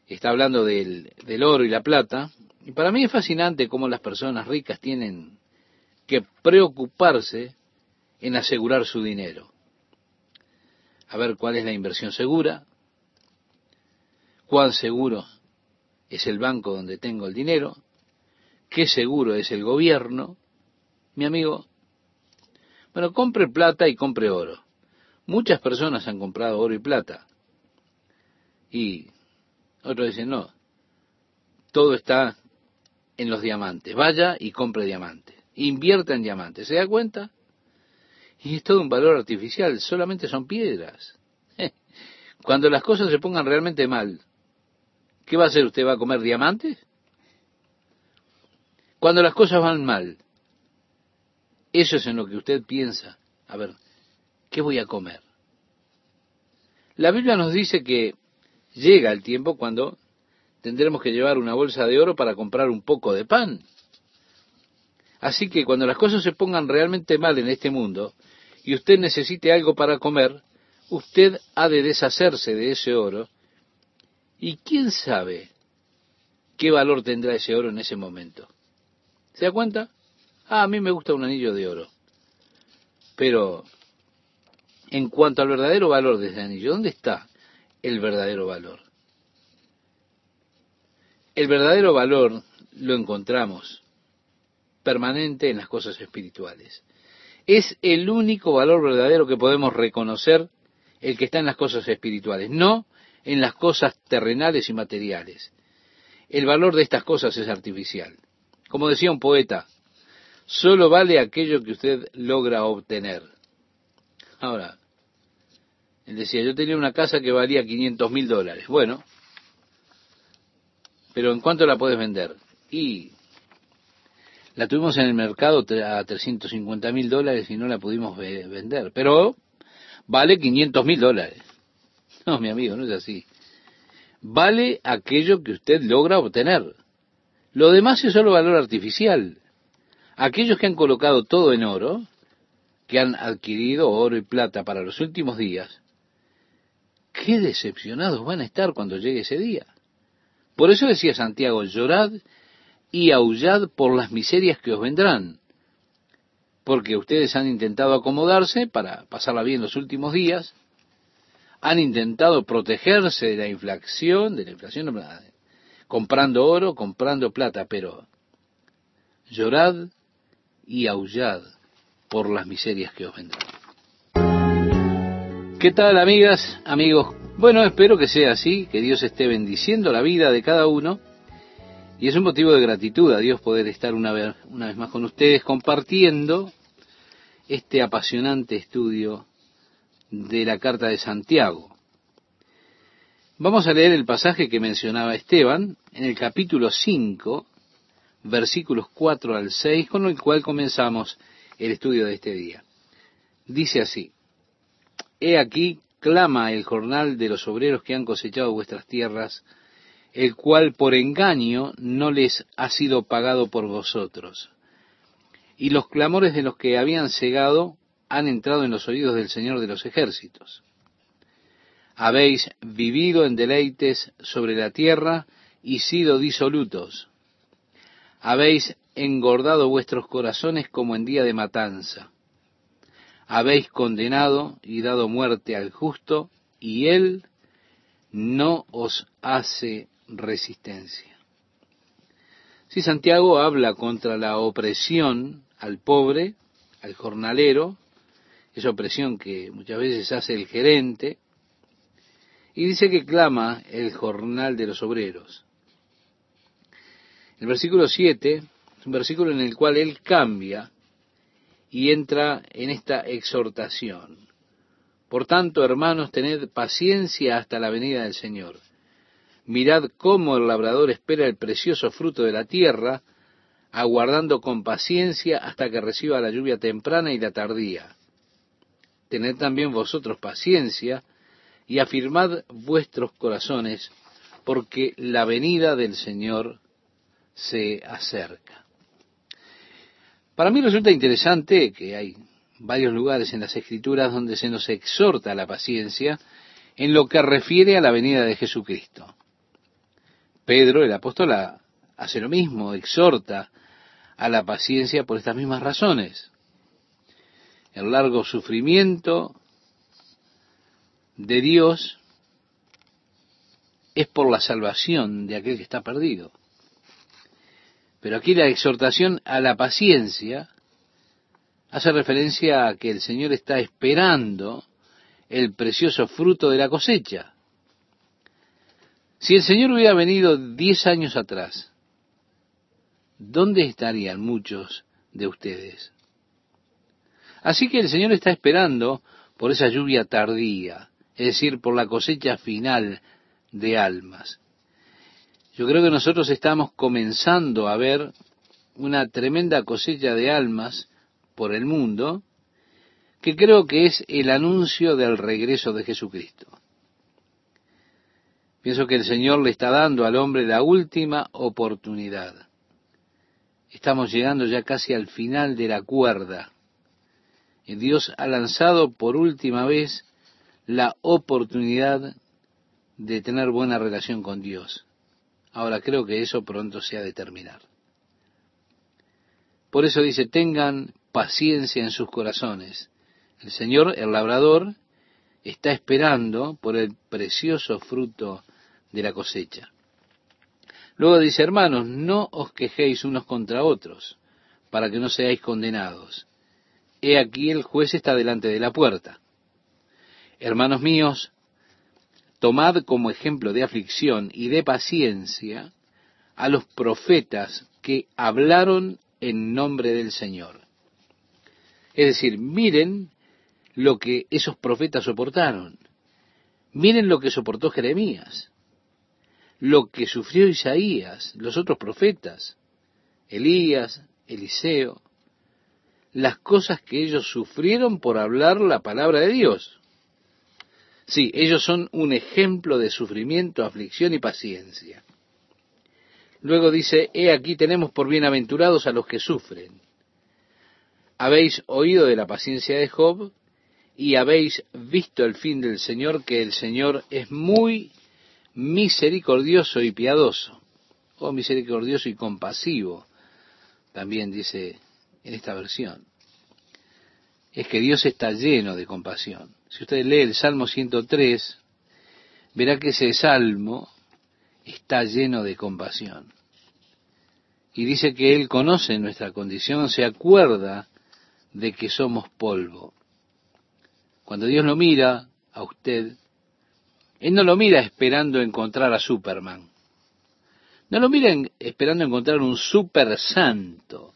está hablando del, del oro y la plata, y para mí es fascinante cómo las personas ricas tienen que preocuparse en asegurar su dinero. A ver cuál es la inversión segura, cuán seguro es el banco donde tengo el dinero, qué seguro es el gobierno. Mi amigo, bueno, compre plata y compre oro. Muchas personas han comprado oro y plata. Y otros dicen, no, todo está en los diamantes. Vaya y compre diamantes. Invierta en diamantes. ¿Se da cuenta? Y es todo un valor artificial, solamente son piedras. Cuando las cosas se pongan realmente mal, ¿Qué va a hacer? ¿Usted va a comer diamantes? Cuando las cosas van mal, eso es en lo que usted piensa. A ver, ¿qué voy a comer? La Biblia nos dice que llega el tiempo cuando tendremos que llevar una bolsa de oro para comprar un poco de pan. Así que cuando las cosas se pongan realmente mal en este mundo y usted necesite algo para comer, usted ha de deshacerse de ese oro y quién sabe qué valor tendrá ese oro en ese momento. ¿Se da cuenta? Ah, a mí me gusta un anillo de oro. Pero en cuanto al verdadero valor de ese anillo, ¿dónde está el verdadero valor? El verdadero valor lo encontramos permanente en las cosas espirituales. Es el único valor verdadero que podemos reconocer el que está en las cosas espirituales, no en las cosas terrenales y materiales. El valor de estas cosas es artificial. Como decía un poeta, solo vale aquello que usted logra obtener. Ahora, él decía, yo tenía una casa que valía 500 mil dólares. Bueno, pero ¿en cuánto la puedes vender? Y la tuvimos en el mercado a 350 mil dólares y no la pudimos vender. Pero vale 500 mil dólares. No, mi amigo, no es así. Vale aquello que usted logra obtener. Lo demás es solo valor artificial. Aquellos que han colocado todo en oro, que han adquirido oro y plata para los últimos días, qué decepcionados van a estar cuando llegue ese día. Por eso decía Santiago, llorad y aullad por las miserias que os vendrán, porque ustedes han intentado acomodarse para pasarla bien los últimos días, han intentado protegerse de la inflación, de la inflación, comprando oro, comprando plata, pero llorad y aullad por las miserias que os vendrán. ¿Qué tal amigas, amigos? Bueno, espero que sea así, que Dios esté bendiciendo la vida de cada uno. Y es un motivo de gratitud a Dios poder estar una vez, más con ustedes compartiendo este apasionante estudio de la carta de Santiago. Vamos a leer el pasaje que mencionaba Esteban en el capítulo 5, versículos 4 al 6, con el cual comenzamos el estudio de este día. Dice así, He aquí clama el jornal de los obreros que han cosechado vuestras tierras, el cual por engaño no les ha sido pagado por vosotros. Y los clamores de los que habían cegado han entrado en los oídos del Señor de los ejércitos. Habéis vivido en deleites sobre la tierra y sido disolutos. Habéis engordado vuestros corazones como en día de matanza habéis condenado y dado muerte al justo, y él no os hace resistencia. Si Santiago habla contra la opresión al pobre, al jornalero, esa opresión que muchas veces hace el gerente, y dice que clama el jornal de los obreros. El versículo 7 es un versículo en el cual él cambia y entra en esta exhortación. Por tanto, hermanos, tened paciencia hasta la venida del Señor. Mirad cómo el labrador espera el precioso fruto de la tierra, aguardando con paciencia hasta que reciba la lluvia temprana y la tardía. Tened también vosotros paciencia y afirmad vuestros corazones, porque la venida del Señor se acerca. Para mí resulta interesante que hay varios lugares en las Escrituras donde se nos exhorta a la paciencia en lo que refiere a la venida de Jesucristo. Pedro, el apóstol, hace lo mismo, exhorta a la paciencia por estas mismas razones. El largo sufrimiento de Dios es por la salvación de aquel que está perdido. Pero aquí la exhortación a la paciencia hace referencia a que el Señor está esperando el precioso fruto de la cosecha. Si el Señor hubiera venido diez años atrás, ¿dónde estarían muchos de ustedes? Así que el Señor está esperando por esa lluvia tardía, es decir, por la cosecha final de almas. Yo creo que nosotros estamos comenzando a ver una tremenda cosecha de almas por el mundo, que creo que es el anuncio del regreso de Jesucristo. Pienso que el Señor le está dando al hombre la última oportunidad. Estamos llegando ya casi al final de la cuerda. Y Dios ha lanzado por última vez la oportunidad de tener buena relación con Dios. Ahora creo que eso pronto se ha de terminar. Por eso dice, tengan paciencia en sus corazones. El Señor, el labrador, está esperando por el precioso fruto de la cosecha. Luego dice, hermanos, no os quejéis unos contra otros, para que no seáis condenados. He aquí el juez está delante de la puerta. Hermanos míos, tomad como ejemplo de aflicción y de paciencia a los profetas que hablaron en nombre del Señor. Es decir, miren lo que esos profetas soportaron. Miren lo que soportó Jeremías, lo que sufrió Isaías, los otros profetas, Elías, Eliseo, las cosas que ellos sufrieron por hablar la palabra de Dios. Sí, ellos son un ejemplo de sufrimiento, aflicción y paciencia. Luego dice, he aquí tenemos por bienaventurados a los que sufren. Habéis oído de la paciencia de Job y habéis visto el fin del Señor, que el Señor es muy misericordioso y piadoso, o misericordioso y compasivo, también dice en esta versión. Es que Dios está lleno de compasión. Si usted lee el Salmo 103, verá que ese salmo está lleno de compasión. Y dice que Él conoce nuestra condición, se acuerda de que somos polvo. Cuando Dios lo mira a usted, Él no lo mira esperando encontrar a Superman. No lo mira esperando encontrar un super santo.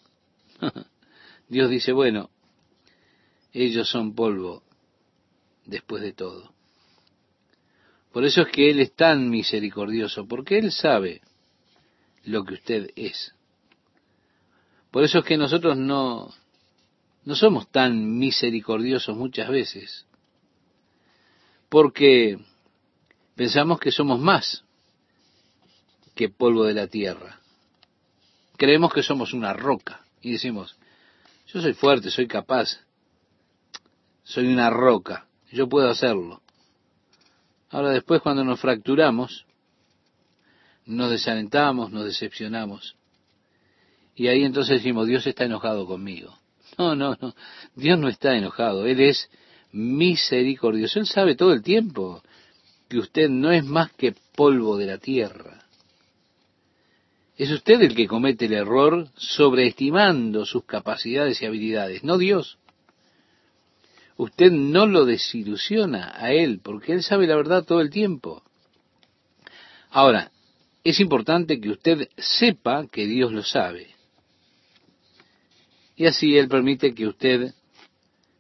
Dios dice, bueno, ellos son polvo después de todo. Por eso es que Él es tan misericordioso, porque Él sabe lo que usted es. Por eso es que nosotros no, no somos tan misericordiosos muchas veces, porque pensamos que somos más que polvo de la tierra. Creemos que somos una roca y decimos, yo soy fuerte, soy capaz, soy una roca, yo puedo hacerlo. Ahora después cuando nos fracturamos, nos desalentamos, nos decepcionamos. Y ahí entonces decimos, Dios está enojado conmigo. No, no, no. Dios no está enojado. Él es misericordioso. Él sabe todo el tiempo que usted no es más que polvo de la tierra. Es usted el que comete el error sobreestimando sus capacidades y habilidades, no Dios. Usted no lo desilusiona a Él, porque Él sabe la verdad todo el tiempo. Ahora, es importante que usted sepa que Dios lo sabe. Y así Él permite que usted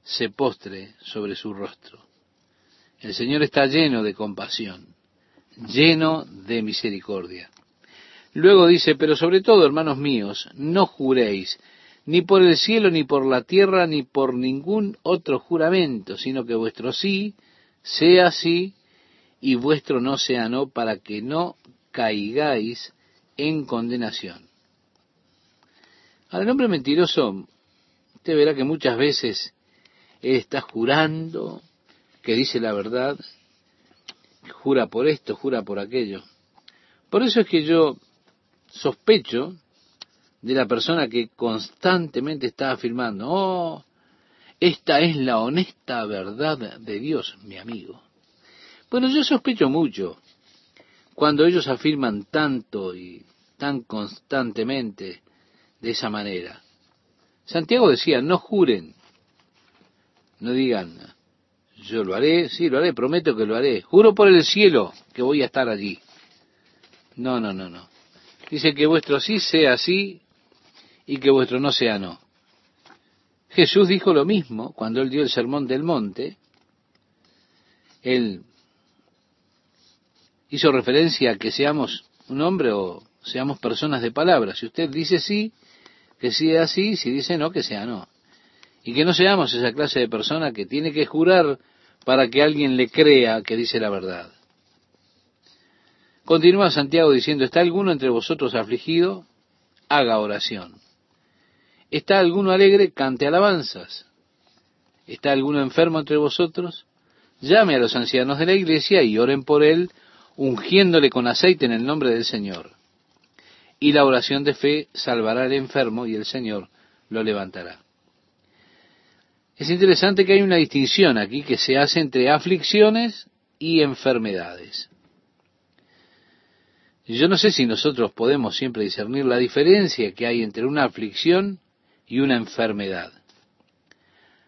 se postre sobre su rostro. El Señor está lleno de compasión, lleno de misericordia. Luego dice, pero sobre todo, hermanos míos, no juréis, ni por el cielo, ni por la tierra, ni por ningún otro juramento, sino que vuestro sí sea sí y vuestro no sea no, para que no caigáis en condenación. Al hombre mentiroso, usted verá que muchas veces él está jurando que dice la verdad, jura por esto, jura por aquello. Por eso es que yo sospecho de la persona que constantemente está afirmando, oh, esta es la honesta verdad de Dios, mi amigo. Bueno, yo sospecho mucho cuando ellos afirman tanto y tan constantemente de esa manera. Santiago decía, no juren, no digan, yo lo haré, sí, lo haré, prometo que lo haré, juro por el cielo que voy a estar allí. No, no, no, no. Dice que vuestro sí sea sí y que vuestro no sea no. Jesús dijo lo mismo cuando él dio el sermón del monte. Él hizo referencia a que seamos un hombre o seamos personas de palabra. Si usted dice sí, que sea así, si dice no, que sea no. Y que no seamos esa clase de persona que tiene que jurar para que alguien le crea que dice la verdad. Continúa Santiago diciendo, ¿está alguno entre vosotros afligido? Haga oración. ¿Está alguno alegre? Cante alabanzas. ¿Está alguno enfermo entre vosotros? Llame a los ancianos de la iglesia y oren por él, ungiéndole con aceite en el nombre del Señor y la oración de fe salvará al enfermo y el Señor lo levantará. Es interesante que hay una distinción aquí que se hace entre aflicciones y enfermedades. Yo no sé si nosotros podemos siempre discernir la diferencia que hay entre una aflicción y una enfermedad.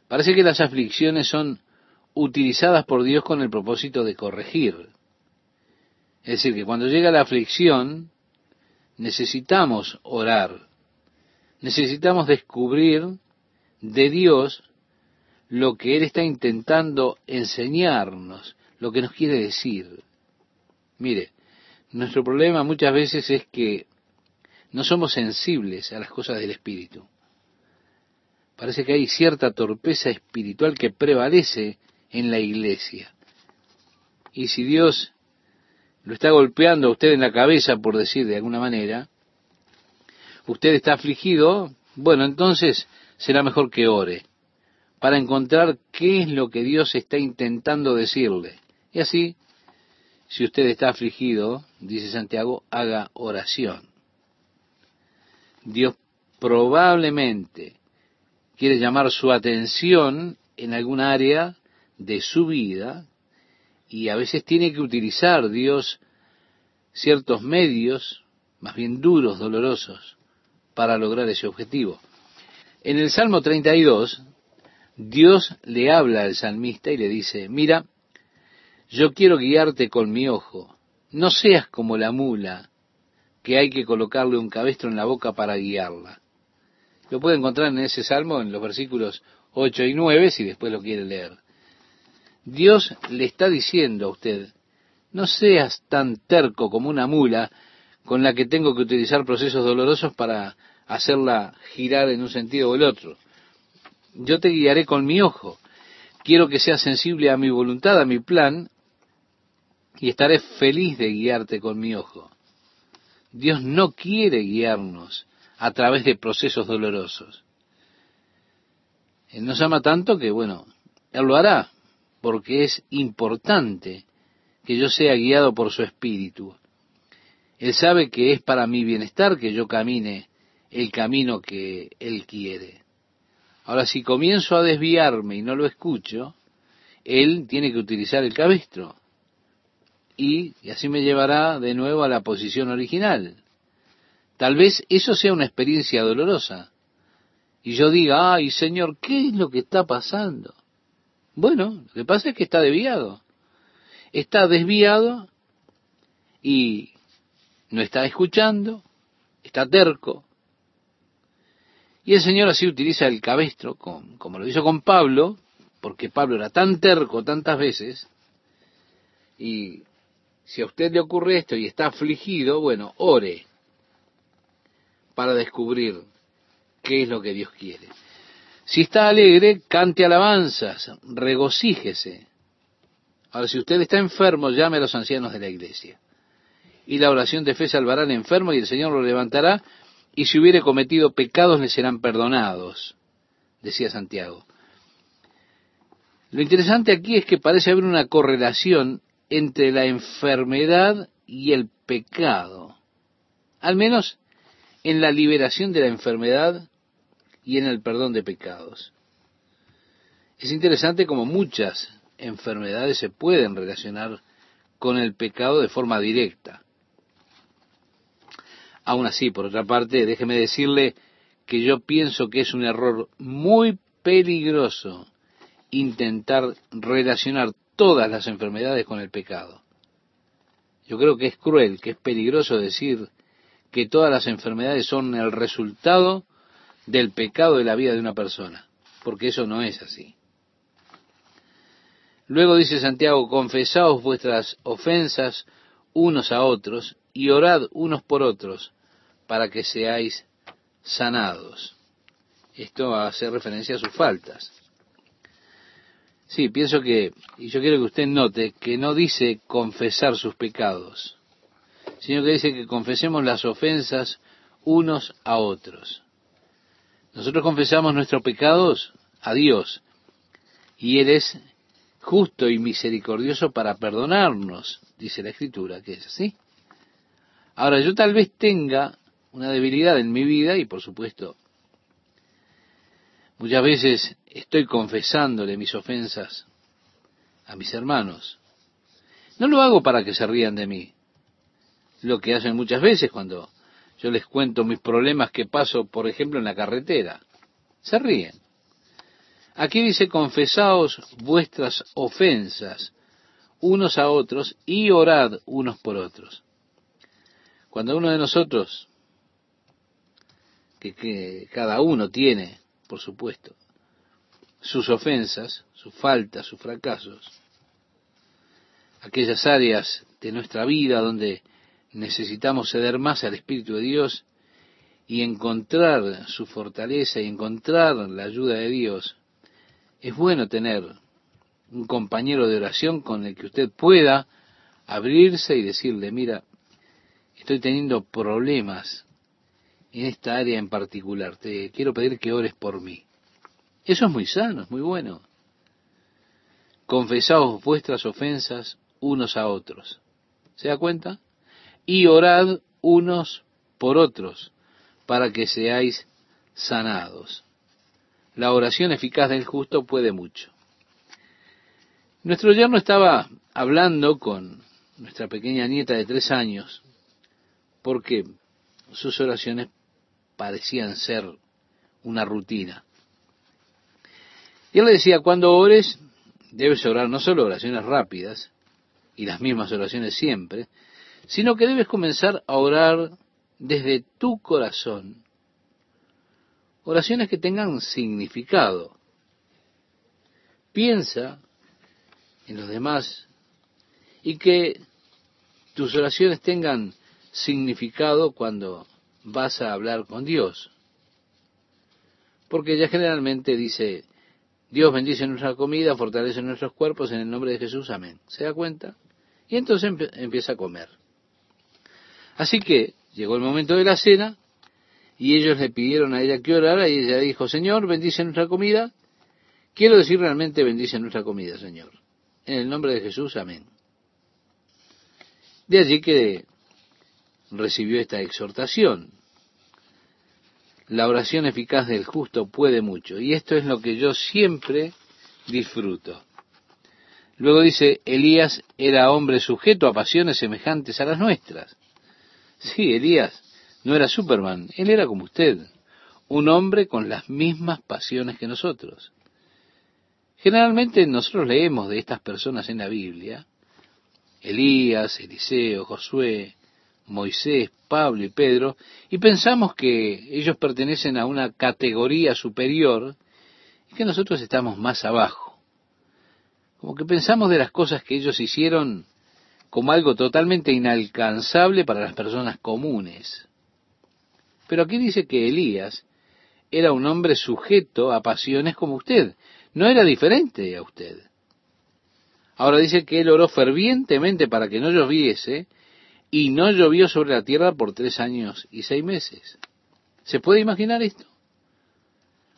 Parece que las aflicciones son utilizadas por Dios con el propósito de corregir. Es decir, que cuando llega la aflicción, necesitamos orar, necesitamos descubrir de Dios lo que Él está intentando enseñarnos, lo que nos quiere decir. Mire, nuestro problema muchas veces es que no somos sensibles a las cosas del Espíritu. Parece que hay cierta torpeza espiritual que prevalece en la iglesia. Y si Dios lo está golpeando a usted en la cabeza, por decir de alguna manera, usted está afligido, bueno, entonces será mejor que ore, para encontrar qué es lo que Dios está intentando decirle. Y así, si usted está afligido, dice Santiago, haga oración. Dios probablemente quiere llamar su atención en algún área de su vida y a veces tiene que utilizar Dios ciertos medios, más bien duros, dolorosos, para lograr ese objetivo. En el Salmo 32, Dios le habla al salmista y le dice, mira, yo quiero guiarte con mi ojo, no seas como la mula, que hay que colocarle un cabestro en la boca para guiarla. Lo puede encontrar en ese salmo en los versículos 8 y 9 si después lo quiere leer. Dios le está diciendo a usted, no seas tan terco como una mula con la que tengo que utilizar procesos dolorosos para hacerla girar en un sentido o el otro. Yo te guiaré con mi ojo. Quiero que seas sensible a mi voluntad, a mi plan, y estaré feliz de guiarte con mi ojo. Dios no quiere guiarnos a través de procesos dolorosos. Él nos ama tanto que, bueno, Él lo hará, porque es importante que yo sea guiado por su espíritu. Él sabe que es para mi bienestar que yo camine el camino que Él quiere. Ahora, si comienzo a desviarme y no lo escucho, Él tiene que utilizar el cabestro. Y, y así me llevará de nuevo a la posición original. Tal vez eso sea una experiencia dolorosa. Y yo diga, ay Señor, ¿qué es lo que está pasando? Bueno, lo que pasa es que está desviado. Está desviado y no está escuchando, está terco. Y el Señor así utiliza el cabestro, como lo hizo con Pablo, porque Pablo era tan terco tantas veces, y si a usted le ocurre esto y está afligido, bueno, ore para descubrir qué es lo que Dios quiere. Si está alegre, cante alabanzas, regocíjese. Ahora, si usted está enfermo, llame a los ancianos de la iglesia. Y la oración de fe salvará al enfermo y el Señor lo levantará, y si hubiere cometido pecados le serán perdonados, decía Santiago. Lo interesante aquí es que parece haber una correlación entre la enfermedad y el pecado. Al menos en la liberación de la enfermedad y en el perdón de pecados. Es interesante como muchas enfermedades se pueden relacionar con el pecado de forma directa. Aún así, por otra parte, déjeme decirle que yo pienso que es un error muy peligroso intentar relacionar todas las enfermedades con el pecado. Yo creo que es cruel, que es peligroso decir que todas las enfermedades son el resultado del pecado de la vida de una persona, porque eso no es así. Luego dice Santiago, confesaos vuestras ofensas unos a otros y orad unos por otros para que seáis sanados. Esto hace referencia a sus faltas. Sí, pienso que, y yo quiero que usted note, que no dice confesar sus pecados, sino que dice que confesemos las ofensas unos a otros. Nosotros confesamos nuestros pecados a Dios y Él es justo y misericordioso para perdonarnos, dice la Escritura, que es así. Ahora, yo tal vez tenga una debilidad en mi vida y por supuesto muchas veces estoy confesándole mis ofensas a mis hermanos. No lo hago para que se rían de mí. Lo que hacen muchas veces cuando yo les cuento mis problemas que paso, por ejemplo, en la carretera. Se ríen. Aquí dice, confesaos vuestras ofensas unos a otros y orad unos por otros. Cuando uno de nosotros, que, que cada uno tiene, por supuesto, sus ofensas, sus faltas, sus fracasos, aquellas áreas de nuestra vida donde necesitamos ceder más al Espíritu de Dios y encontrar su fortaleza y encontrar la ayuda de Dios, es bueno tener un compañero de oración con el que usted pueda abrirse y decirle, mira, estoy teniendo problemas en esta área en particular, te quiero pedir que ores por mí. Eso es muy sano, es muy bueno. Confesaos vuestras ofensas unos a otros. ¿Se da cuenta? Y orad unos por otros para que seáis sanados. La oración eficaz del justo puede mucho. Nuestro yerno estaba hablando con nuestra pequeña nieta de tres años, porque sus oraciones parecían ser una rutina. Y él le decía, cuando ores, debes orar no solo oraciones rápidas y las mismas oraciones siempre, sino que debes comenzar a orar desde tu corazón. Oraciones que tengan significado. Piensa en los demás y que tus oraciones tengan significado cuando vas a hablar con Dios. Porque ya generalmente dice, Dios bendice nuestra comida, fortalece nuestros cuerpos en el nombre de Jesús, amén. ¿Se da cuenta? Y entonces empieza a comer. Así que llegó el momento de la cena y ellos le pidieron a ella que orara y ella dijo, Señor, bendice nuestra comida. Quiero decir realmente bendice nuestra comida, Señor. En el nombre de Jesús, amén. De allí que recibió esta exhortación. La oración eficaz del justo puede mucho. Y esto es lo que yo siempre disfruto. Luego dice, Elías era hombre sujeto a pasiones semejantes a las nuestras. Sí, Elías no era Superman, él era como usted, un hombre con las mismas pasiones que nosotros. Generalmente nosotros leemos de estas personas en la Biblia, Elías, Eliseo, Josué, Moisés, Pablo y Pedro, y pensamos que ellos pertenecen a una categoría superior y que nosotros estamos más abajo. Como que pensamos de las cosas que ellos hicieron como algo totalmente inalcanzable para las personas comunes. Pero aquí dice que Elías era un hombre sujeto a pasiones como usted, no era diferente a usted. Ahora dice que él oró fervientemente para que no lloviese, y no llovió sobre la tierra por tres años y seis meses. ¿Se puede imaginar esto?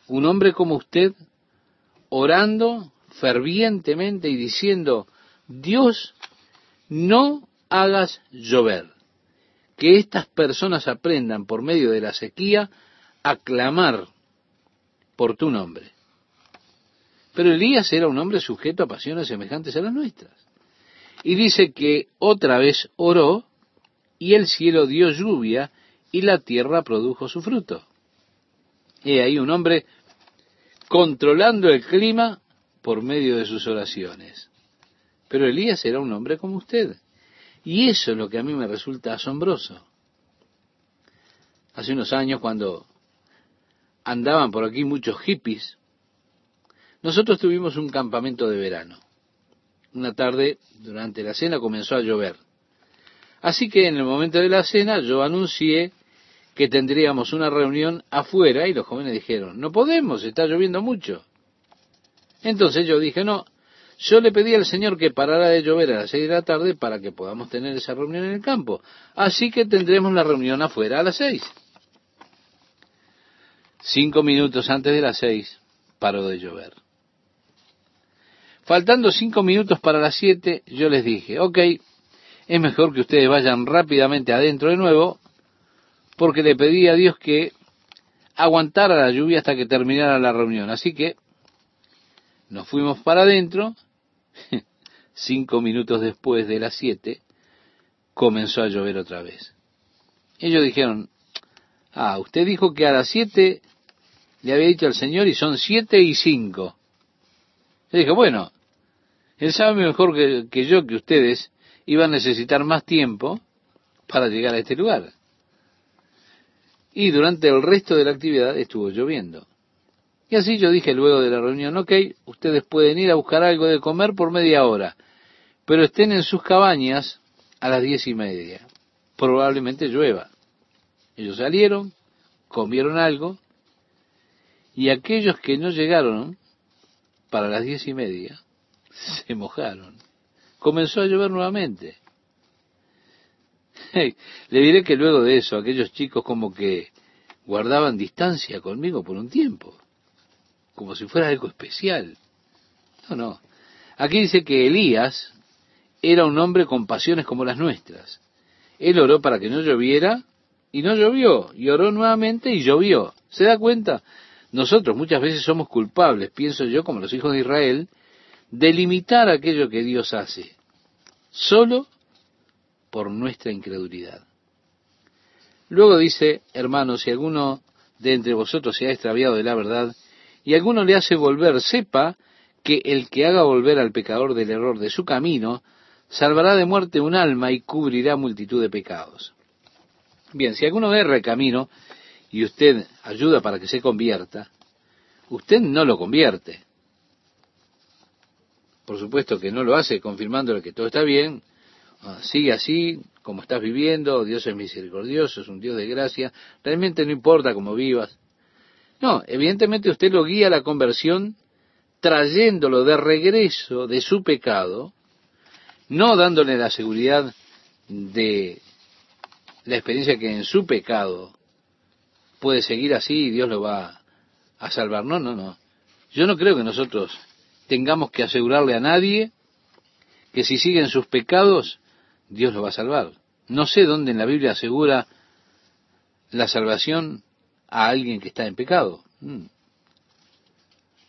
Un hombre como usted orando fervientemente y diciendo, Dios, no hagas llover. Que estas personas aprendan por medio de la sequía a clamar por tu nombre. Pero Elías era un hombre sujeto a pasiones semejantes a las nuestras. Y dice que otra vez oró y el cielo dio lluvia y la tierra produjo su fruto. Y ahí un hombre controlando el clima por medio de sus oraciones. Pero Elías era un hombre como usted. Y eso es lo que a mí me resulta asombroso. Hace unos años, cuando andaban por aquí muchos hippies, nosotros tuvimos un campamento de verano. Una tarde, durante la cena, comenzó a llover. Así que en el momento de la cena yo anuncié que tendríamos una reunión afuera y los jóvenes dijeron, no podemos, está lloviendo mucho. Entonces yo dije, no, yo le pedí al Señor que parara de llover a las seis de la tarde para que podamos tener esa reunión en el campo. Así que tendremos la reunión afuera a las seis. Cinco minutos antes de las seis paró de llover. Faltando cinco minutos para las siete, yo les dije, ok, es mejor que ustedes vayan rápidamente adentro de nuevo, porque le pedí a Dios que aguantara la lluvia hasta que terminara la reunión. Así que nos fuimos para adentro, cinco minutos después de las siete, comenzó a llover otra vez. Ellos dijeron, ah, usted dijo que a las siete le había dicho al Señor y son siete y cinco. Le dije, bueno, Él sabe mejor que, que yo que ustedes iba a necesitar más tiempo para llegar a este lugar. Y durante el resto de la actividad estuvo lloviendo. Y así yo dije luego de la reunión, ok, ustedes pueden ir a buscar algo de comer por media hora, pero estén en sus cabañas a las diez y media. Probablemente llueva. Ellos salieron, comieron algo, y aquellos que no llegaron para las diez y media se mojaron comenzó a llover nuevamente. Le diré que luego de eso, aquellos chicos como que guardaban distancia conmigo por un tiempo. Como si fuera algo especial. No, no. Aquí dice que Elías era un hombre con pasiones como las nuestras. Él oró para que no lloviera y no llovió. Y oró nuevamente y llovió. ¿Se da cuenta? Nosotros muchas veces somos culpables, pienso yo, como los hijos de Israel, de limitar aquello que Dios hace, solo por nuestra incredulidad. Luego dice, hermanos, si alguno de entre vosotros se ha extraviado de la verdad, y alguno le hace volver, sepa que el que haga volver al pecador del error de su camino, salvará de muerte un alma y cubrirá multitud de pecados. Bien, si alguno erra el camino y usted ayuda para que se convierta, usted no lo convierte. Por supuesto que no lo hace confirmándole que todo está bien, ah, sigue así como estás viviendo, Dios es misericordioso, es un Dios de gracia, realmente no importa cómo vivas. No, evidentemente usted lo guía a la conversión trayéndolo de regreso de su pecado, no dándole la seguridad de la experiencia que en su pecado puede seguir así y Dios lo va a salvar. No, no, no. Yo no creo que nosotros tengamos que asegurarle a nadie que si siguen sus pecados, Dios lo va a salvar. No sé dónde en la Biblia asegura la salvación a alguien que está en pecado. Mm.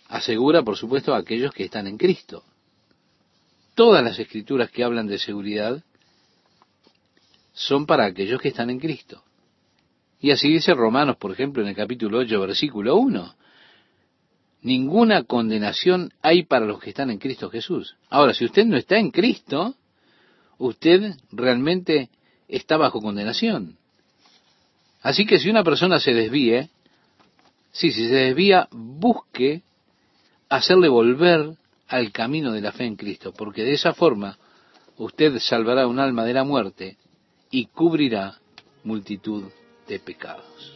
Asegura, por supuesto, a aquellos que están en Cristo. Todas las escrituras que hablan de seguridad son para aquellos que están en Cristo. Y así dice Romanos, por ejemplo, en el capítulo 8, versículo 1 ninguna condenación hay para los que están en Cristo Jesús. Ahora, si usted no está en Cristo, usted realmente está bajo condenación. Así que si una persona se desvíe, sí, si se desvía, busque hacerle volver al camino de la fe en Cristo, porque de esa forma usted salvará un alma de la muerte y cubrirá multitud de pecados.